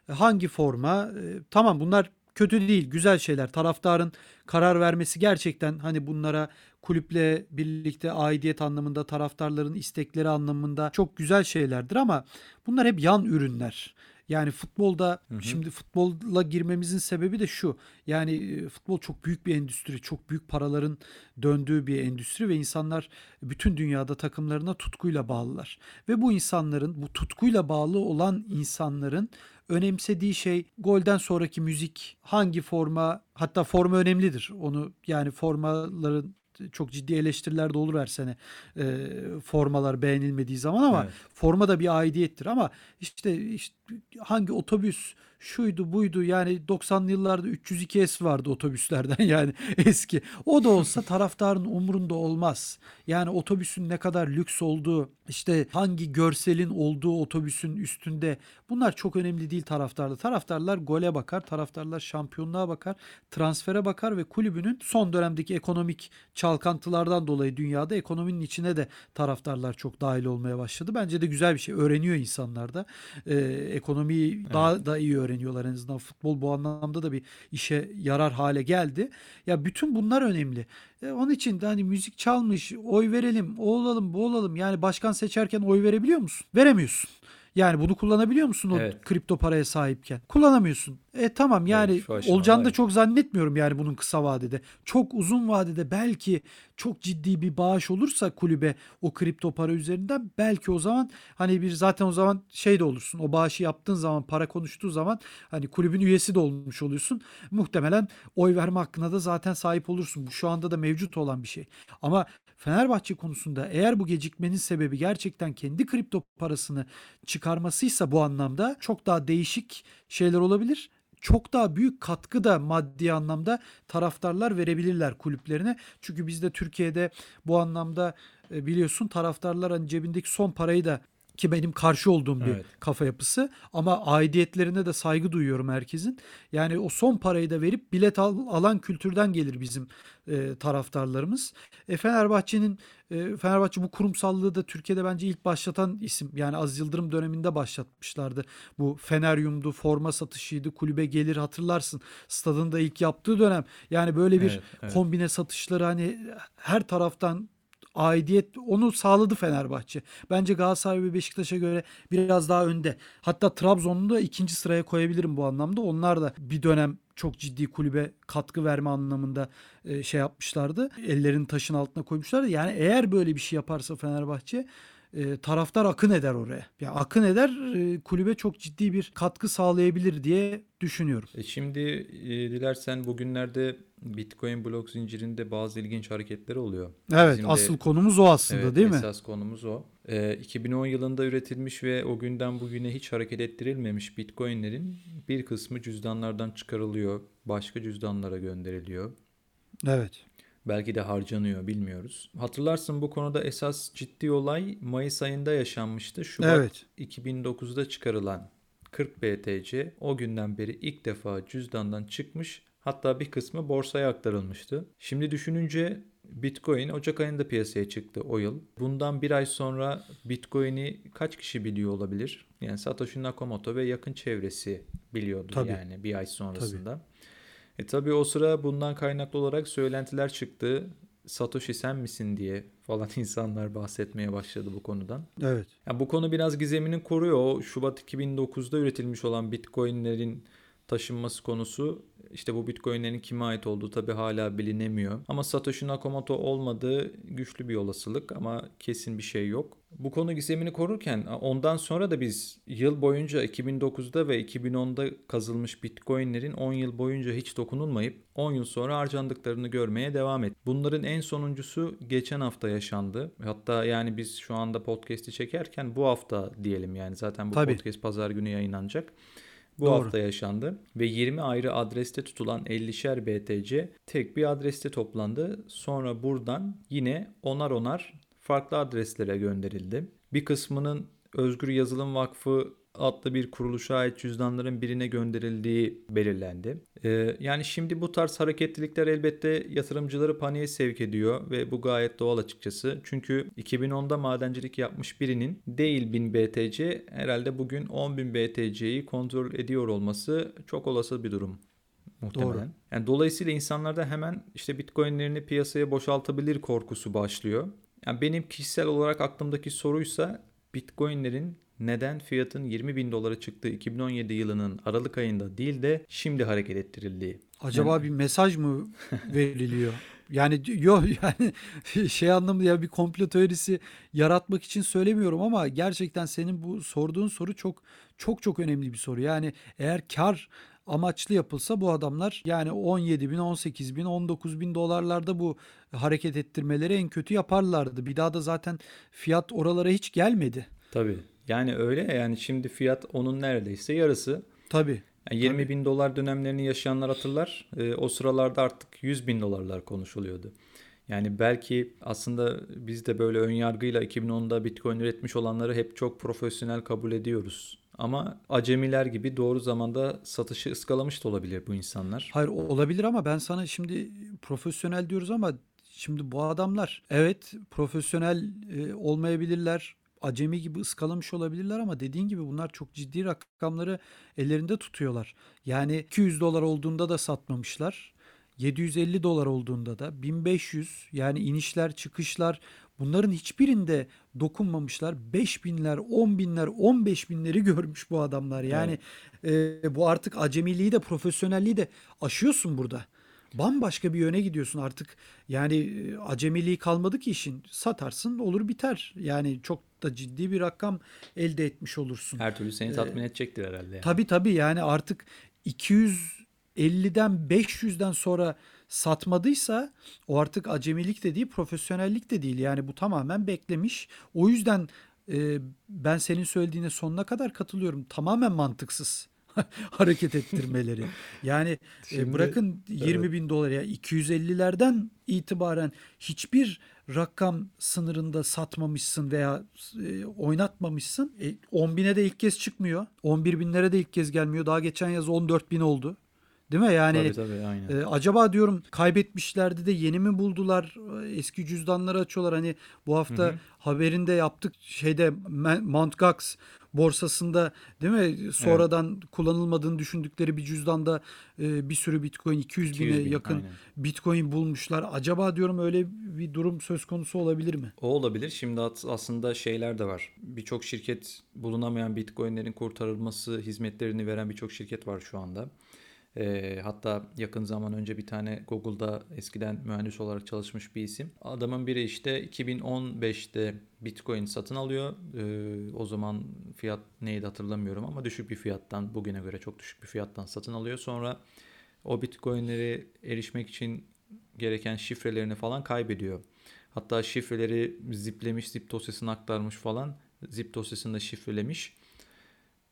S1: E, Hangi forma? E, Tamam bunlar kötü değil, güzel şeyler. Taraftarın karar vermesi gerçekten hani bunlara kulüple birlikte aidiyet anlamında, taraftarların istekleri anlamında çok güzel şeylerdir ama bunlar hep yan ürünler. Yani futbolda
S2: Hı hı.
S1: şimdi futbolla girmemizin sebebi de şu. Yani e, futbol çok büyük bir endüstri, çok büyük paraların döndüğü bir endüstri ve insanlar bütün dünyada takımlarına tutkuyla bağlılar. Ve bu insanların, bu tutkuyla bağlı olan insanların önemsediği şey golden sonraki müzik, hangi forma, hatta forma önemlidir. Onu yani formaların çok ciddi eleştiriler de olur her sene e, formalar beğenilmediği zaman ama
S2: Evet.
S1: forma da bir aidiyettir ama işte, işte hangi otobüs şuydu buydu yani 90'lı yıllarda 302S vardı otobüslerden yani eski. O da olsa taraftarın umurunda olmaz. Yani otobüsün ne kadar lüks olduğu, işte hangi görselin olduğu otobüsün üstünde bunlar çok önemli değil taraftarda. Taraftarlar gole bakar, taraftarlar şampiyonluğa bakar, transfere bakar ve kulübünün son dönemdeki ekonomik çalkantılardan dolayı dünyada ekonominin içine de taraftarlar çok dahil olmaya başladı. Bence de güzel bir şey. Öğreniyor insanlar da. Ee, ekonomiyi daha da iyi öğreniyorlar en azından. Futbol bu anlamda da bir işe yarar hale geldi. Ya bütün bunlar önemli. E, onun için de hani müzik çalmış, oy verelim, o olalım, bu olalım. Yani başkan seçerken oy verebiliyor musun? Veremiyorsun. Yani bunu kullanabiliyor musun o
S2: Evet.
S1: kripto paraya sahipken? Kullanamıyorsun. E tamam yani
S2: Evet,
S1: olacağını da çok zannetmiyorum yani bunun kısa vadede. Çok uzun vadede belki çok ciddi bir bağış olursa kulübe o kripto para üzerinden belki o zaman hani bir zaten o zaman şey de olursun. O bağışı yaptığın zaman para konuştuğu zaman hani kulübün üyesi de olmuş oluyorsun. Muhtemelen oy verme hakkına da zaten sahip olursun. Bu şu anda da mevcut olan bir şey. Ama Fenerbahçe konusunda eğer bu gecikmenin sebebi gerçekten kendi kripto parasını çıkarmasıysa bu anlamda çok daha değişik şeyler olabilir. Çok daha büyük katkı da maddi anlamda taraftarlar verebilirler kulüplerine. Çünkü bizde Türkiye'de bu anlamda e, biliyorsun taraftarlar hani cebindeki son parayı da ki benim karşı olduğum bir
S2: Evet.
S1: kafa yapısı ama aidiyetlerine de saygı duyuyorum herkesin. Yani o son parayı da verip bilet al- alan kültürden gelir bizim e, taraftarlarımız. E, Fenerbahçe'nin e, Fenerbahçe bu kurumsallığı da Türkiye'de bence ilk başlatan isim. Yani Aziz Yıldırım döneminde başlatmışlardı. Bu Feneryum'du, forma satışıydı, kulübe gelir hatırlarsın. Stadın da ilk yaptığı dönem. Yani böyle bir
S2: Evet, evet.
S1: kombine satışları hani her taraftan aidiyet onu sağladı Fenerbahçe. Bence Galatasaray ve Beşiktaş'a göre biraz daha önde. Hatta Trabzon'u da ikinci sıraya koyabilirim bu anlamda. Onlar da bir dönem çok ciddi kulübe katkı verme anlamında e, şey yapmışlardı. Ellerini taşın altına koymuşlardı. Yani eğer böyle bir şey yaparsa Fenerbahçe e, taraftar akın eder oraya. Ya akın eder e, kulübe çok ciddi bir katkı sağlayabilir diye düşünüyorum.
S2: E şimdi e, dilersen bugünlerde Bitcoin blok zincirinde bazı ilginç hareketler oluyor.
S1: Evet,
S2: Bizim de-
S1: asıl konumuz o aslında
S2: Evet,
S1: değil mi?
S2: esas konumuz o. E, 2010 yılında üretilmiş ve o günden bugüne hiç hareket ettirilmemiş Bitcoin'lerin bir kısmı cüzdanlardan çıkarılıyor, başka cüzdanlara gönderiliyor.
S1: Evet.
S2: Belki de harcanıyor bilmiyoruz. Hatırlarsın bu konuda esas ciddi olay Mayıs ayında yaşanmıştı. Şubat
S1: Evet.
S2: 2009'da çıkarılan 40 BTC o günden beri ilk defa cüzdandan çıkmış. Hatta bir kısmı borsaya aktarılmıştı. Şimdi düşününce Bitcoin Ocak ayında piyasaya çıktı o yıl. Bundan bir ay sonra Bitcoin'i kaç kişi biliyor olabilir? Yani Satoshi Nakamoto ve yakın çevresi biliyordu
S1: Tabii.
S2: yani bir ay sonrasında. E tabi o sıra bundan kaynaklı olarak söylentiler çıktı. Satoshi sen misin diye falan insanlar bahsetmeye başladı bu konudan.
S1: Evet.
S2: Ya bu konu biraz gizemini koruyor. O Şubat 2009'da üretilmiş olan Bitcoin'lerin taşınması konusu işte bu Bitcoin'lerin kime ait olduğu tabi hala bilinemiyor. Ama Satoshi Nakamoto olmadığı güçlü bir olasılık ama kesin bir şey yok. Bu konu gizemini korurken ondan sonra da biz yıl boyunca 2009'da ve 2010'da kazılmış Bitcoin'lerin 10 yıl boyunca hiç dokunulmayıp 10 yıl sonra harcandıklarını görmeye devam et. Bunların en sonuncusu geçen hafta yaşandı. Hatta yani biz şu anda podcast'i çekerken bu hafta diyelim yani zaten bu
S1: Tabii.
S2: podcast pazar günü yayınlanacak. Bu
S1: Doğru.
S2: hafta yaşandı ve 20 ayrı adreste tutulan 50'şer BTC tek bir adreste toplandı. Sonra buradan yine onar onar farklı adreslere gönderildi. Bir kısmının Özgür Yazılım Vakfı adlı bir kuruluşa ait cüzdanların birine gönderildiği belirlendi. Ee, yani şimdi bu tarz hareketlilikler elbette yatırımcıları paniğe sevk ediyor ve bu gayet doğal açıkçası. Çünkü 2010'da madencilik yapmış birinin değil 1000 BTC herhalde bugün 10.000 BTC'yi kontrol ediyor olması çok olası bir durum. Muhtemelen.
S1: Doğru.
S2: Yani dolayısıyla insanlarda hemen işte Bitcoin'lerini piyasaya boşaltabilir korkusu başlıyor. Yani benim kişisel olarak aklımdaki soruysa Bitcoin'lerin neden fiyatın 20 bin dolara çıktığı 2017 yılının Aralık ayında değil de şimdi hareket ettirildiği.
S1: Acaba bir mesaj mı veriliyor? Yani yok yani şey anlamında ya bir komplo teorisi yaratmak için söylemiyorum ama gerçekten senin bu sorduğun soru çok çok çok önemli bir soru. Yani eğer kar amaçlı yapılsa bu adamlar yani 17 bin, 18 bin, 19 bin dolarlarda bu hareket ettirmeleri en kötü yaparlardı. Bir daha da zaten fiyat oralara hiç gelmedi.
S2: Tabii. Yani öyle yani şimdi fiyat onun neredeyse yarısı.
S1: Tabii.
S2: Yani 20 bin dolar dönemlerini yaşayanlar hatırlar. Ee, o sıralarda artık 100 bin dolarlar konuşuluyordu. Yani belki aslında biz de böyle ön yargıyla 2010'da Bitcoin üretmiş olanları hep çok profesyonel kabul ediyoruz. Ama acemiler gibi doğru zamanda satışı ıskalamış da olabilir bu insanlar.
S1: Hayır olabilir ama ben sana şimdi profesyonel diyoruz ama şimdi bu adamlar evet profesyonel e, olmayabilirler. Acemi gibi ıskalamış olabilirler ama dediğin gibi bunlar çok ciddi rakamları ellerinde tutuyorlar. Yani 200 dolar olduğunda da satmamışlar. 750 dolar olduğunda da 1500 yani inişler çıkışlar bunların hiçbirinde dokunmamışlar. 5000'ler, 10.000'ler, 15 binleri görmüş bu adamlar. Yani e, bu artık acemiliği de profesyonelliği de aşıyorsun burada. Bambaşka bir yöne gidiyorsun artık. Yani e, acemiliği kalmadı ki işin. Satarsın olur biter. Yani çok da ciddi bir rakam elde etmiş olursun.
S2: Her türlü seni tatmin edecektir herhalde. Yani.
S1: Tabii tabii yani artık 250'den 500'den sonra satmadıysa o artık acemilik de değil profesyonellik de değil. Yani bu tamamen beklemiş. O yüzden e, ben senin söylediğine sonuna kadar katılıyorum. Tamamen mantıksız hareket ettirmeleri. Yani e,
S2: Şimdi-
S1: bırakın 20 bin dolar ya 250'lerden itibaren hiçbir rakam sınırında satmamışsın veya e, oynatmamışsın. E, 10 bine de ilk kez çıkmıyor. 11 binlere de ilk kez gelmiyor. Daha geçen yaz 14 bin oldu. Değil mi? Yani
S2: Tabii tabii aynen.
S1: e, acaba diyorum kaybetmişlerdi de yeni mi buldular? E, Eski cüzdanları açıyorlar. Hani bu hafta
S2: Hı hı.
S1: haberinde yaptık şeyde Mt. Gox borsasında değil mi? Sonradan kullanılmadığını düşündükleri bir cüzdanda e, bir sürü Bitcoin 200 bine
S2: 200 bin,
S1: yakın
S2: aynen.
S1: Bitcoin bulmuşlar. Acaba diyorum öyle bir durum söz konusu olabilir mi?
S2: O olabilir. Şimdi aslında şeyler de var. Birçok şirket bulunamayan Bitcoin'lerin kurtarılması hizmetlerini veren birçok şirket var şu anda. E, hatta yakın zaman önce bir tane Google'da eskiden mühendis olarak çalışmış bir isim. Adamın biri işte 2015'te Bitcoin satın alıyor. E, o zaman fiyat neydi hatırlamıyorum ama düşük bir fiyattan bugüne göre çok düşük bir fiyattan satın alıyor. Sonra o Bitcoin'leri erişmek için gereken şifrelerini falan kaybediyor. Hatta şifreleri ziplemiş, zip dosyasına aktarmış falan. Zip dosyasında şifrelemiş.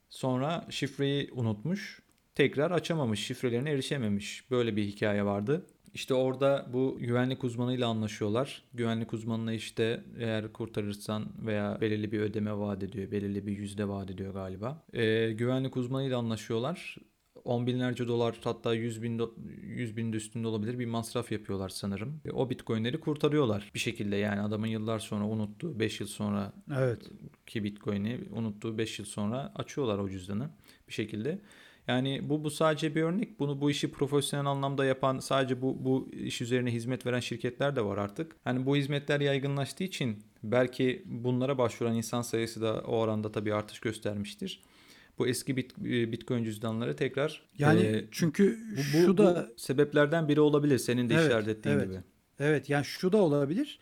S2: Sonra şifreyi unutmuş. Tekrar açamamış, şifrelerine erişememiş. Böyle bir hikaye vardı. İşte orada bu güvenlik uzmanıyla anlaşıyorlar. Güvenlik uzmanına işte eğer kurtarırsan veya belirli bir ödeme vaat ediyor, belirli bir yüzde vaat ediyor galiba. Ee, güvenlik uzmanıyla anlaşıyorlar. On binlerce dolar hatta 100 bin, do- 100 binin de üstünde olabilir bir masraf yapıyorlar sanırım. Ve o bitcoinleri kurtarıyorlar bir şekilde yani adamın yıllar sonra unuttuğu 5 yıl sonra
S1: Evet.
S2: ki bitcoin'i unuttuğu 5 yıl sonra açıyorlar o cüzdanı bir şekilde. Yani bu bu sadece bir örnek. Bunu bu işi profesyonel anlamda yapan sadece bu bu iş üzerine hizmet veren şirketler de var artık. Hani bu hizmetler yaygınlaştığı için belki bunlara başvuran insan sayısı da o oranda tabii artış göstermiştir. Bu eski bit, e, Bitcoin cüzdanları tekrar
S1: Yani
S2: e,
S1: çünkü
S2: bu, bu,
S1: şu da
S2: bu sebeplerden biri olabilir senin de
S1: Evet,
S2: işaret ettiğin
S1: evet.
S2: gibi.
S1: Evet yani şu da olabilir.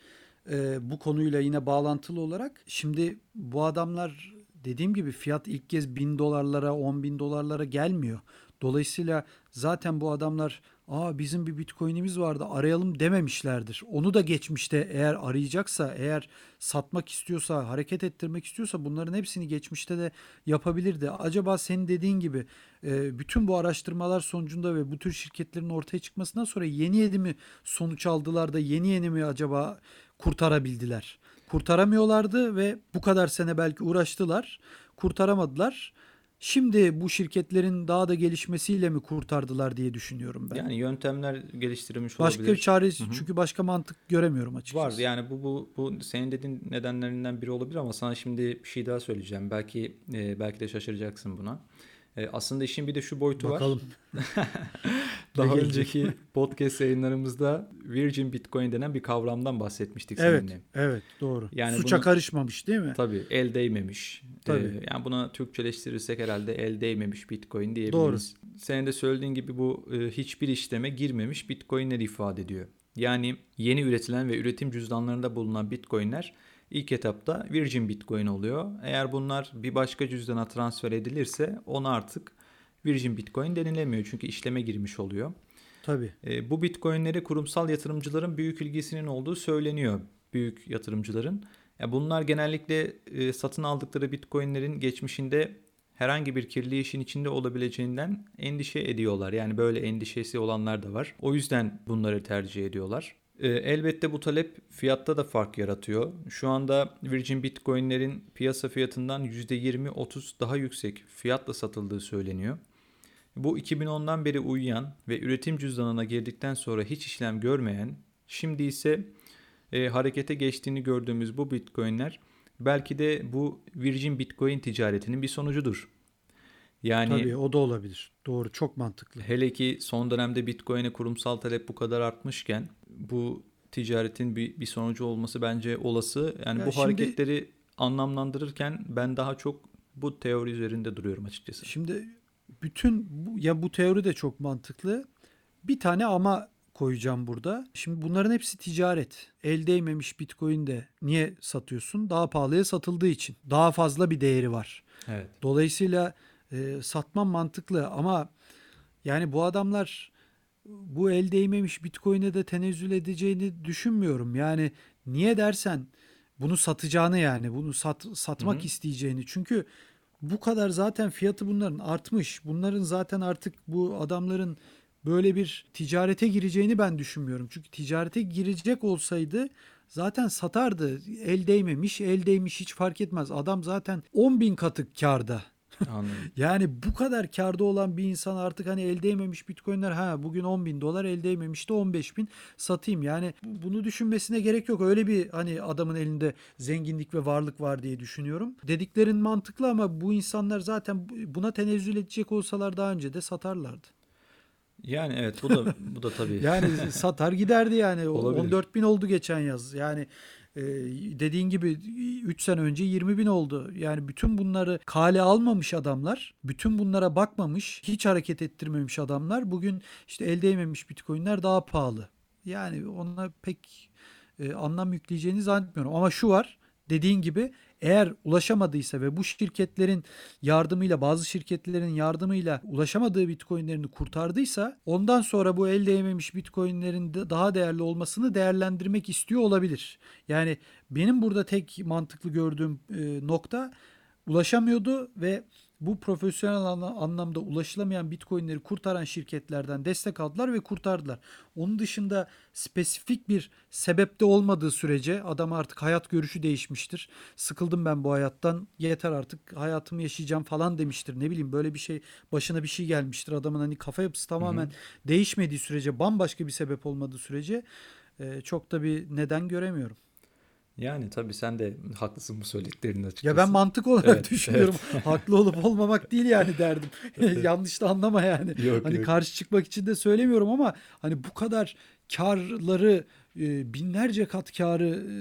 S1: Ee, bu konuyla yine bağlantılı olarak. Şimdi bu adamlar dediğim gibi fiyat ilk kez bin dolarlara, on bin dolarlara gelmiyor. Dolayısıyla zaten bu adamlar Aa bizim bir bitcoin'imiz vardı arayalım dememişlerdir. Onu da geçmişte eğer arayacaksa, eğer satmak istiyorsa, hareket ettirmek istiyorsa bunların hepsini geçmişte de yapabilirdi. Acaba senin dediğin gibi e, bütün bu araştırmalar sonucunda ve bu tür şirketlerin ortaya çıkmasından sonra yeni yeni mi sonuç aldılar da yeni yeni mi acaba kurtarabildiler? Kurtaramıyorlardı ve bu kadar sene belki uğraştılar, kurtaramadılar. Şimdi bu şirketlerin daha da gelişmesiyle mi kurtardılar diye düşünüyorum ben.
S2: Yani yöntemler geliştirilmiş
S1: Başka
S2: olabilir.
S1: bir çare
S2: Hı hı.
S1: çünkü başka mantık göremiyorum açıkçası.
S2: Var yani bu bu bu senin dediğin nedenlerinden biri olabilir ama sana şimdi bir şey daha söyleyeceğim. Belki e, belki de şaşıracaksın buna. E, aslında işin bir de şu boyutu
S1: Bakalım.
S2: var. Daha
S1: Ne
S2: önceki podcast yayınlarımızda Virgin Bitcoin denen bir kavramdan bahsetmiştik
S1: Evet,
S2: seninle.
S1: evet doğru.
S2: Yani
S1: Suça
S2: bunu-
S1: karışmamış değil mi?
S2: Tabii el değmemiş.
S1: Tabii.
S2: E, yani buna Türkçeleştirirsek herhalde el değmemiş Bitcoin diyebiliriz. Senin de söylediğin gibi bu e, hiçbir işleme girmemiş Bitcoin'leri ifade ediyor. Yani yeni üretilen ve üretim cüzdanlarında bulunan Bitcoin'ler ilk etapta Virgin Bitcoin oluyor. Eğer bunlar bir başka cüzdana transfer edilirse ona artık Virgin Bitcoin denilemiyor çünkü işleme girmiş oluyor.
S1: Tabii.
S2: E, bu Bitcoin'lere kurumsal yatırımcıların büyük ilgisinin olduğu söyleniyor. Büyük yatırımcıların. Ya bunlar genellikle e, satın aldıkları Bitcoin'lerin geçmişinde herhangi bir kirli işin içinde olabileceğinden endişe ediyorlar. Yani böyle endişesi olanlar da var. O yüzden bunları tercih ediyorlar. E, elbette bu talep fiyatta da fark yaratıyor. Şu anda Virgin Bitcoin'lerin piyasa fiyatından %20-30 daha yüksek fiyatla satıldığı söyleniyor. Bu 2010'dan beri uyuyan ve üretim cüzdanına girdikten sonra hiç işlem görmeyen, şimdi ise e, harekete geçtiğini gördüğümüz bu bitcoinler belki de bu Virgin Bitcoin ticaretinin bir sonucudur. Yani
S1: Tabii o da olabilir. Doğru çok mantıklı.
S2: hele ki son dönemde bitcoin'e kurumsal talep bu kadar artmışken bu ticaretin bir, bir sonucu olması bence olası. Yani
S1: Ya
S2: bu
S1: şimdi-
S2: hareketleri anlamlandırırken ben daha çok bu teori üzerinde duruyorum açıkçası.
S1: Şimdi bütün bu, ya bu teori de çok mantıklı. Bir tane ama koyacağım burada. Şimdi bunların hepsi ticaret. El değmemiş Bitcoin de niye satıyorsun? Daha pahalıya satıldığı için. Daha fazla bir değeri var.
S2: Evet.
S1: Dolayısıyla e, satman mantıklı ama yani bu adamlar bu el değmemiş Bitcoin'e de tenezzül edeceğini düşünmüyorum. Yani niye dersen bunu satacağını yani bunu sat, satmak
S2: Hı hı.
S1: isteyeceğini. Çünkü bu kadar zaten fiyatı bunların artmış. Bunların zaten artık bu adamların böyle bir ticarete gireceğini ben düşünmüyorum. Çünkü ticarete girecek olsaydı zaten satardı. El değmemiş, el değmiş hiç fark etmez. Adam zaten 10 bin katı karda.
S2: Anladım.
S1: Yani bu kadar karda olan bir insan artık hani el değmemiş bitcoinler ha bugün 10 bin dolar el değmemiş de 15 bin satayım. Yani bu- bunu düşünmesine gerek yok. Öyle bir hani adamın elinde zenginlik ve varlık var diye düşünüyorum. Dediklerin mantıklı ama bu insanlar zaten bu- buna tenezzül edecek olsalar daha önce de satarlardı.
S2: Yani evet bu da bu da tabii.
S1: Yani satar giderdi yani.
S2: Olabilir.
S1: 14 bin oldu geçen yaz. Yani Ee, dediğin gibi 3 sene önce 20 bin oldu. Yani bütün bunları kale almamış adamlar, bütün bunlara bakmamış, hiç hareket ettirmemiş adamlar bugün işte el değmemiş bitcoinler daha pahalı. Yani ona pek e, anlam yükleyeceğini zannetmiyorum. Ama şu var dediğin gibi eğer ulaşamadıysa ve bu şirketlerin yardımıyla bazı şirketlerin yardımıyla ulaşamadığı bitcoinlerini kurtardıysa ondan sonra bu el değmemiş bitcoinlerin de daha değerli olmasını değerlendirmek istiyor olabilir. Yani benim burada tek mantıklı gördüğüm nokta ulaşamıyordu ve bu profesyonel anla- anlamda ulaşılamayan bitcoinleri kurtaran şirketlerden destek aldılar ve kurtardılar. Onun dışında spesifik bir sebepte olmadığı sürece adam artık hayat görüşü değişmiştir. Sıkıldım ben bu hayattan yeter artık hayatımı yaşayacağım falan demiştir. Ne bileyim böyle bir şey başına bir şey gelmiştir. Adamın hani kafa yapısı tamamen değişmediği sürece bambaşka bir sebep olmadığı sürece e, çok da bir neden göremiyorum.
S2: Yani tabii sen de haklısın bu söylediklerinde
S1: Ya
S2: açıkçası.
S1: ben mantık olarak
S2: Evet,
S1: düşünüyorum. Haklı olup olmamak değil yani derdim. Yanlış da anlama yani.
S2: Yok,
S1: hani
S2: yok.
S1: karşı çıkmak için de söylemiyorum ama hani bu kadar karları e, binlerce kat karı e,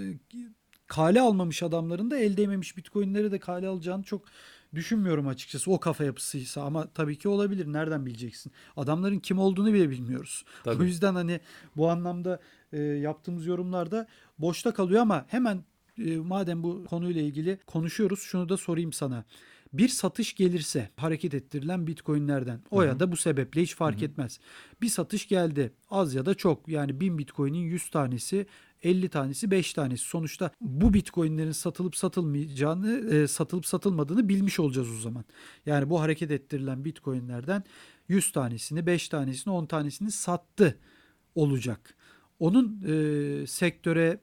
S1: kale almamış adamların da el değmemiş bitcoinleri de kale alacağını çok düşünmüyorum açıkçası o kafa yapısıysa ama tabii ki olabilir nereden bileceksin adamların kim olduğunu bile bilmiyoruz
S2: Tabii.
S1: o yüzden hani bu anlamda e, yaptığımız yorumlarda boşta kalıyor ama hemen e, madem bu konuyla ilgili konuşuyoruz şunu da sorayım sana. Bir satış gelirse hareket ettirilen bitcoinlerden o ya da bu sebeple hiç fark etmez. Bir satış geldi az ya da çok yani 1000 bitcoinin 100 tanesi 50 tanesi 5 tanesi sonuçta bu bitcoinlerin satılıp satılmayacağını e, satılıp satılmadığını bilmiş olacağız o zaman. Yani bu hareket ettirilen bitcoinlerden 100 tanesini 5 tanesini 10 tanesini sattı olacak. Onun e, sektöre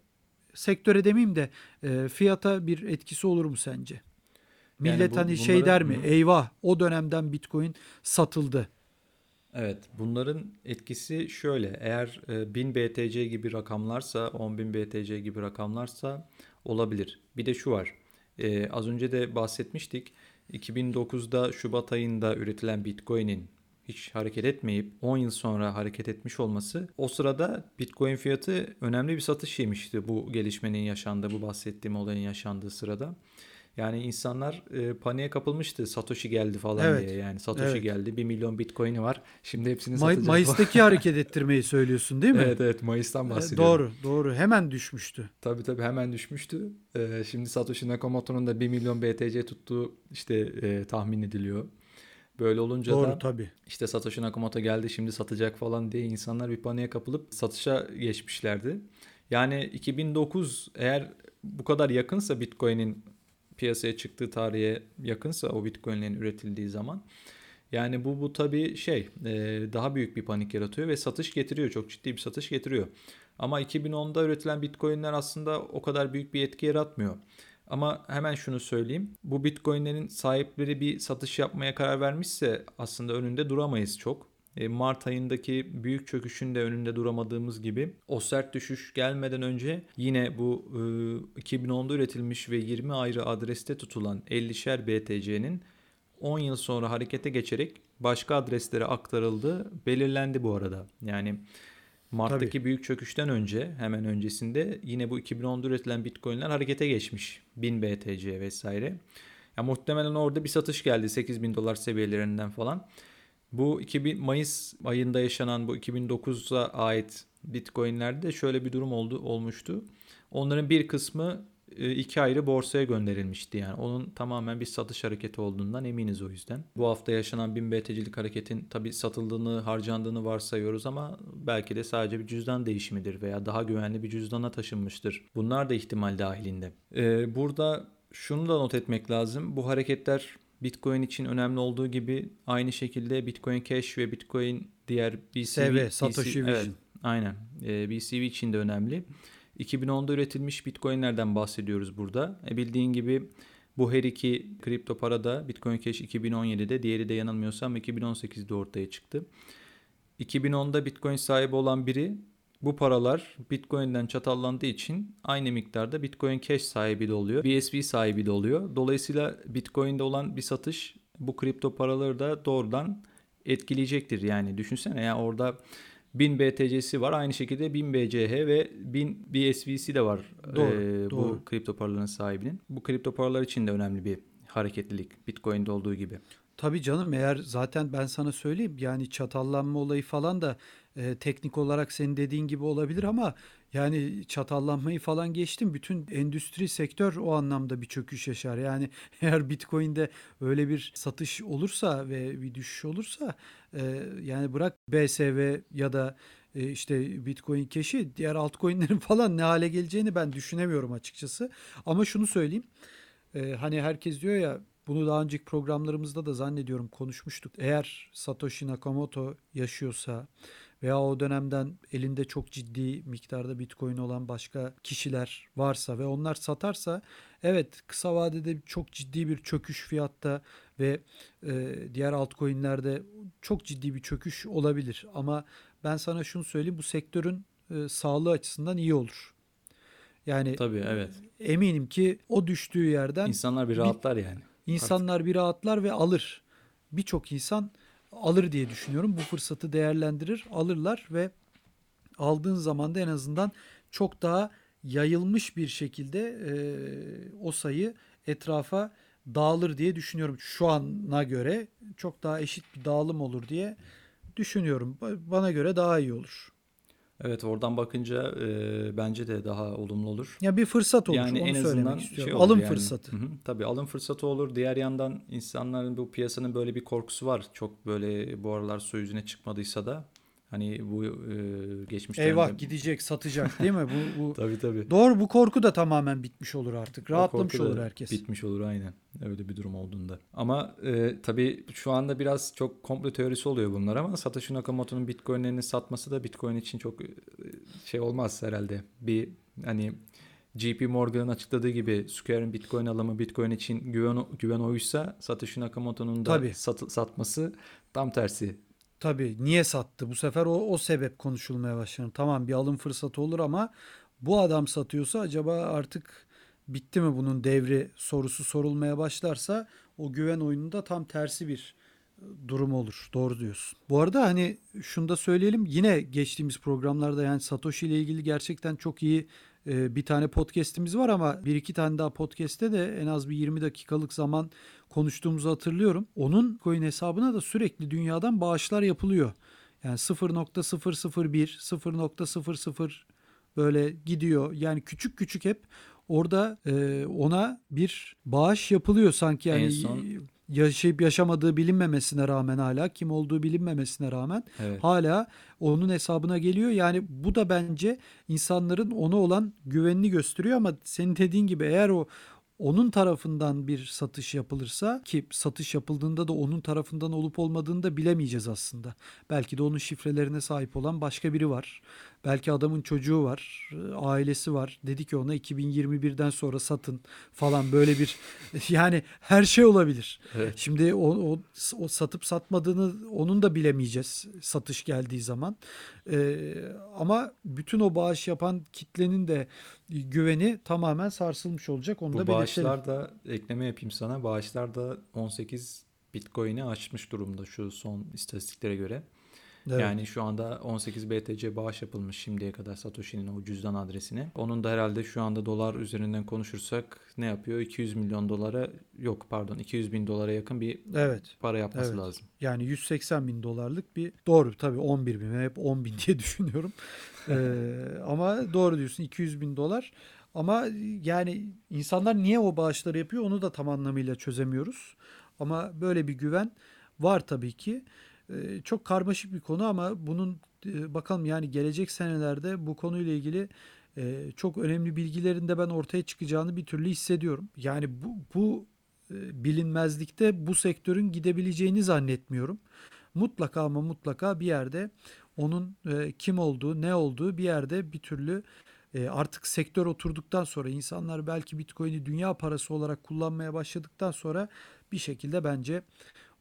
S1: sektöre demeyeyim de e, fiyata bir etkisi olur mu sence? Millet
S2: bu-
S1: hani şey
S2: bunların-
S1: der mi?
S2: Hı.
S1: Eyvah o dönemden Bitcoin satıldı.
S2: Evet, bunların etkisi şöyle. Eğer e, 1000 BTC gibi rakamlarsa, 10.000 BTC gibi rakamlarsa olabilir. Bir de şu var. E, az önce de bahsetmiştik. 2009'da Şubat ayında üretilen Bitcoin'in hiç hareket etmeyip 10 yıl sonra hareket etmiş olması o sırada Bitcoin fiyatı önemli bir satış yemişti bu gelişmenin yaşandığı, bu bahsettiğim olayın yaşandığı sırada. Yani insanlar e, paniğe kapılmıştı. Satoshi geldi falan
S1: Evet.
S2: diye. Yani Satoshi
S1: Evet.
S2: geldi. 1 milyon Bitcoin'i var. Şimdi hepsini
S1: May-
S2: satacak.
S1: Mayıs'taki hareket ettirmeyi söylüyorsun değil mi?
S2: Evet evet Mayıs'tan
S1: E,
S2: bahsediyorum.
S1: doğru, doğru. Hemen düşmüştü.
S2: Tabii tabii hemen düşmüştü. Ee, şimdi Satoshi Nakamoto'nun da 1 milyon BTC tuttuğu işte e, tahmin ediliyor. Böyle olunca
S1: doğru
S2: da
S1: tabii.
S2: işte Satoshi Nakamoto geldi şimdi satacak falan diye insanlar bir paniğe kapılıp satışa geçmişlerdi. Yani 2009 eğer bu kadar yakınsa Bitcoin'in piyasaya çıktığı tarihe yakınsa o Bitcoin'lerin üretildiği zaman yani bu bu tabii şey e, daha büyük bir panik yaratıyor ve satış getiriyor çok ciddi bir satış getiriyor. Ama 2010'da üretilen Bitcoin'ler aslında o kadar büyük bir etki yaratmıyor. Ama hemen şunu söyleyeyim. Bu Bitcoin'lerin sahipleri bir satış yapmaya karar vermişse aslında önünde duramayız çok. E, Mart ayındaki büyük çöküşün de önünde duramadığımız gibi o sert düşüş gelmeden önce yine bu e, 2010'da üretilmiş ve 20 ayrı adreste tutulan 50'şer BTC'nin 10 yıl sonra harekete geçerek başka adreslere aktarıldığı belirlendi bu arada. Yani Mart'taki büyük çöküşten önce hemen öncesinde yine bu 2010'da üretilen Bitcoin'ler harekete geçmiş. 1000 BTC vesaire. Ya muhtemelen orada bir satış geldi 8000 dolar seviyelerinden falan. Bu 2000 Mayıs ayında yaşanan bu 2009'a ait Bitcoin'lerde şöyle bir durum oldu olmuştu. Onların bir kısmı iki ayrı borsaya gönderilmişti yani. Onun tamamen bir satış hareketi olduğundan eminiz o yüzden. Bu hafta yaşanan 1000 BTC'lik hareketin tabi satıldığını, harcandığını varsayıyoruz ama belki de sadece bir cüzdan değişimidir veya daha güvenli bir cüzdana taşınmıştır. Bunlar da ihtimal dahilinde. Ee, burada şunu da not etmek lazım. Bu hareketler Bitcoin için önemli olduğu gibi aynı şekilde Bitcoin Cash ve Bitcoin diğer BCV,
S1: SV, Satoshi
S2: Evet,
S1: Vision.
S2: aynen. Ee, BCV için de önemli. 2010'da üretilmiş Bitcoin'lerden bahsediyoruz burada. E bildiğin gibi bu her iki kripto para da Bitcoin Cash 2017'de, diğeri de yanılmıyorsam 2018'de ortaya çıktı. 2010'da Bitcoin sahibi olan biri bu paralar Bitcoin'den çatallandığı için aynı miktarda Bitcoin Cash sahibi de oluyor. BSV sahibi de oluyor. Dolayısıyla Bitcoin'de olan bir satış bu kripto paraları da doğrudan etkileyecektir. Yani düşünsene ya orada 1000 BTC'si var. Aynı şekilde 1000 BCH ve 1000 BSVC de var
S1: Doğru,
S2: e,
S1: doğru.
S2: bu kripto paraların sahibinin. Bu kripto paralar için de önemli bir hareketlilik. Bitcoin'de olduğu gibi.
S1: Tabii canım eğer zaten ben sana söyleyeyim yani çatallanma olayı falan da e, teknik olarak senin dediğin gibi olabilir ama yani çatallanmayı falan geçtim. Bütün endüstri sektör o anlamda bir çöküş yaşar. Yani eğer Bitcoin'de öyle bir satış olursa ve bir düşüş olursa e, yani bırak BSV ya da e, işte Bitcoin Cash'i diğer altcoin'lerin falan ne hale geleceğini ben düşünemiyorum açıkçası. Ama şunu söyleyeyim. E, hani herkes diyor ya bunu daha önceki programlarımızda da zannediyorum konuşmuştuk. Eğer Satoshi Nakamoto yaşıyorsa veya o dönemden elinde çok ciddi miktarda Bitcoin olan başka kişiler varsa ve onlar satarsa evet kısa vadede çok ciddi bir çöküş fiyatta ve e, diğer altcoin'lerde çok ciddi bir çöküş olabilir. Ama ben sana şunu söyleyeyim bu sektörün e, sağlığı açısından iyi olur. Yani
S2: Tabii evet.
S1: eminim ki o düştüğü yerden
S2: İnsanlar bir rahatlar yani.
S1: İnsanlar bir rahatlar ve alır. Birçok insan alır diye düşünüyorum. Bu fırsatı değerlendirir, alırlar ve aldığın zaman da en azından çok daha yayılmış bir şekilde e, o sayı etrafa dağılır diye düşünüyorum. Şu ana göre çok daha eşit bir dağılım olur diye düşünüyorum. Ba- Bana göre daha iyi olur.
S2: Evet oradan bakınca e, bence de daha olumlu olur.
S1: Ya bir fırsat olur.
S2: Yani
S1: onu
S2: en azından şey olur
S1: Alım
S2: yani.
S1: fırsatı.
S2: Hı hı, tabii alım fırsatı olur. Diğer yandan insanların bu piyasanın böyle bir korkusu var. Çok böyle bu aralar su yüzüne çıkmadıysa da hani bu e, geçmişten
S1: Eyvah
S2: de-
S1: gidecek, satacak değil mi? Bu, bu
S2: Tabii tabii.
S1: Doğru bu korku da tamamen bitmiş olur artık. Rahatlamış olur herkes.
S2: Bitmiş olur aynen. Öyle bir durum olduğunda. Ama e, tabii şu anda biraz çok komplo teorisi oluyor bunlar ama Satoshi Nakamoto'nun Bitcoin'lerini satması da Bitcoin için çok e, şey olmaz herhalde. Bir hani JP Morgan'ın açıkladığı gibi Square'in Bitcoin alımı Bitcoin için güven güven oysa Satoshi Nakamoto'nun da sat- satması tam tersi.
S1: Tabii niye sattı? Bu sefer o, o sebep konuşulmaya başlanır. Tamam bir alım fırsatı olur ama bu adam satıyorsa acaba artık bitti mi bunun devri sorusu sorulmaya başlarsa o güven oyununda tam tersi bir e, durum olur. Doğru diyorsun. Bu arada hani şunu da söyleyelim. Yine geçtiğimiz programlarda yani Satoshi ile ilgili gerçekten çok iyi bir tane podcast'imiz var ama bir iki tane daha podcast'te de en az bir 20 dakikalık zaman konuştuğumuzu hatırlıyorum. Onun coin hesabına da sürekli dünyadan bağışlar yapılıyor. Yani 0.001, 0.00 böyle gidiyor. Yani küçük küçük hep orada e, ona bir bağış yapılıyor sanki yani
S2: En son-
S1: yaşayıp yaşamadığı bilinmemesine rağmen hala kim olduğu bilinmemesine rağmen
S2: Evet.
S1: hala onun hesabına geliyor. Yani bu da bence insanların ona olan güvenini gösteriyor ama senin dediğin gibi eğer o onun tarafından bir satış yapılırsa ki satış yapıldığında da onun tarafından olup olmadığını da bilemeyeceğiz aslında. Belki de onun şifrelerine sahip olan başka biri var. Belki adamın çocuğu var, ailesi var. Dedi ki ona 2021'den sonra satın falan böyle bir yani her şey olabilir.
S2: Evet.
S1: Şimdi o, o, o satıp satmadığını onun da bilemeyeceğiz satış geldiği zaman. Ee, ama bütün o bağış yapan kitlenin de güveni tamamen sarsılmış olacak. Onu da
S2: Bu
S1: belirtelim.
S2: bağışlar da ekleme yapayım sana. Bağışlar da 18 Bitcoin'i aşmış durumda şu son istatistiklere göre.
S1: Evet.
S2: Yani şu anda 18 BTC bağış yapılmış şimdiye kadar Satoshi'nin o cüzdan adresine. Onun da herhalde şu anda dolar üzerinden konuşursak ne yapıyor? 200 milyon dolara yok pardon 200 bin dolara yakın bir
S1: Evet.
S2: para yapması
S1: Evet.
S2: lazım.
S1: Yani 180 bin dolarlık bir doğru tabii 11 bin hep 10 bin diye düşünüyorum. Ee, ama doğru diyorsun 200 bin dolar. Ama yani insanlar niye o bağışları yapıyor onu da tam anlamıyla çözemiyoruz. Ama böyle bir güven var tabii ki. Ee, çok karmaşık bir konu ama bunun e, bakalım yani gelecek senelerde bu konuyla ilgili e, çok önemli bilgilerin de ben ortaya çıkacağını bir türlü hissediyorum. Yani bu, bu e, bilinmezlikte bu sektörün gidebileceğini zannetmiyorum. Mutlaka ama mutlaka bir yerde onun kim olduğu, ne olduğu bir yerde bir türlü artık sektör oturduktan sonra insanlar belki Bitcoin'i dünya parası olarak kullanmaya başladıktan sonra bir şekilde bence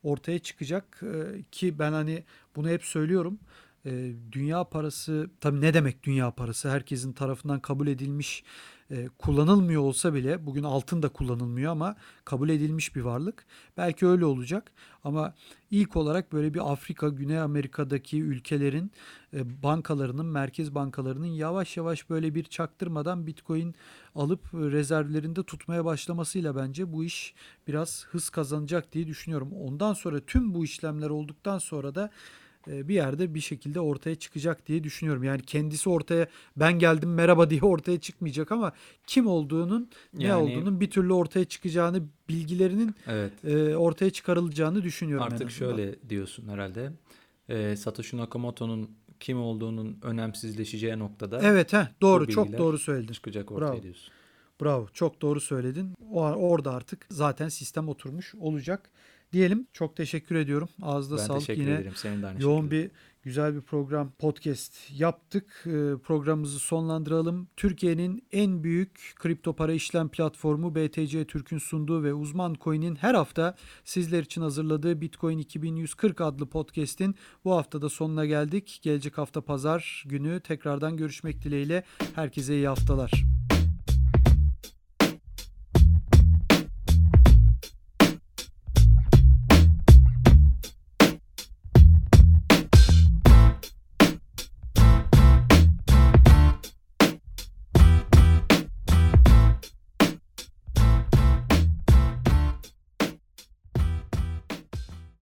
S1: ortaya çıkacak E, ki ben hani bunu hep söylüyorum. E, dünya parası tabii ne demek dünya parası? Herkesin tarafından kabul edilmiş e, kullanılmıyor olsa bile bugün altın da kullanılmıyor ama kabul edilmiş bir varlık. Belki öyle olacak ama ilk olarak böyle bir Afrika, Güney Amerika'daki ülkelerin e, bankalarının, merkez bankalarının yavaş yavaş böyle bir çaktırmadan Bitcoin alıp rezervlerinde tutmaya başlamasıyla bence bu iş biraz hız kazanacak diye düşünüyorum. Ondan sonra tüm bu işlemler olduktan sonra da bir yerde bir şekilde ortaya çıkacak diye düşünüyorum. Yani kendisi ortaya ben geldim merhaba diye ortaya çıkmayacak ama kim olduğunun ne
S3: Yani-
S1: olduğunun bir türlü ortaya çıkacağını bilgilerinin
S3: Evet.
S1: e, ortaya çıkarılacağını düşünüyorum.
S3: Artık şöyle diyorsun herhalde. Ee, Satoshi Nakamoto'nun kim olduğunun önemsizleşeceği noktada
S1: Evet heh, doğru çok doğru söyledin.
S3: çıkacak ortaya
S1: Bravo.
S3: diyorsun.
S1: Bravo çok doğru söyledin. O, orada artık zaten sistem oturmuş olacak diyelim. Çok teşekkür ediyorum. Ağızda
S3: Ben
S1: sağlık
S3: teşekkür
S1: yine.
S3: ederim. Senin de aynı
S1: Yoğun
S3: şekilde.
S1: bir güzel bir program podcast yaptık. Ee, programımızı sonlandıralım. Türkiye'nin en büyük kripto para işlem platformu BTC Türk'ün sunduğu ve Uzman Coin'in her hafta sizler için hazırladığı Bitcoin 2140 adlı podcast'in bu haftada sonuna geldik. Gelecek hafta pazar günü tekrardan görüşmek dileğiyle herkese iyi haftalar.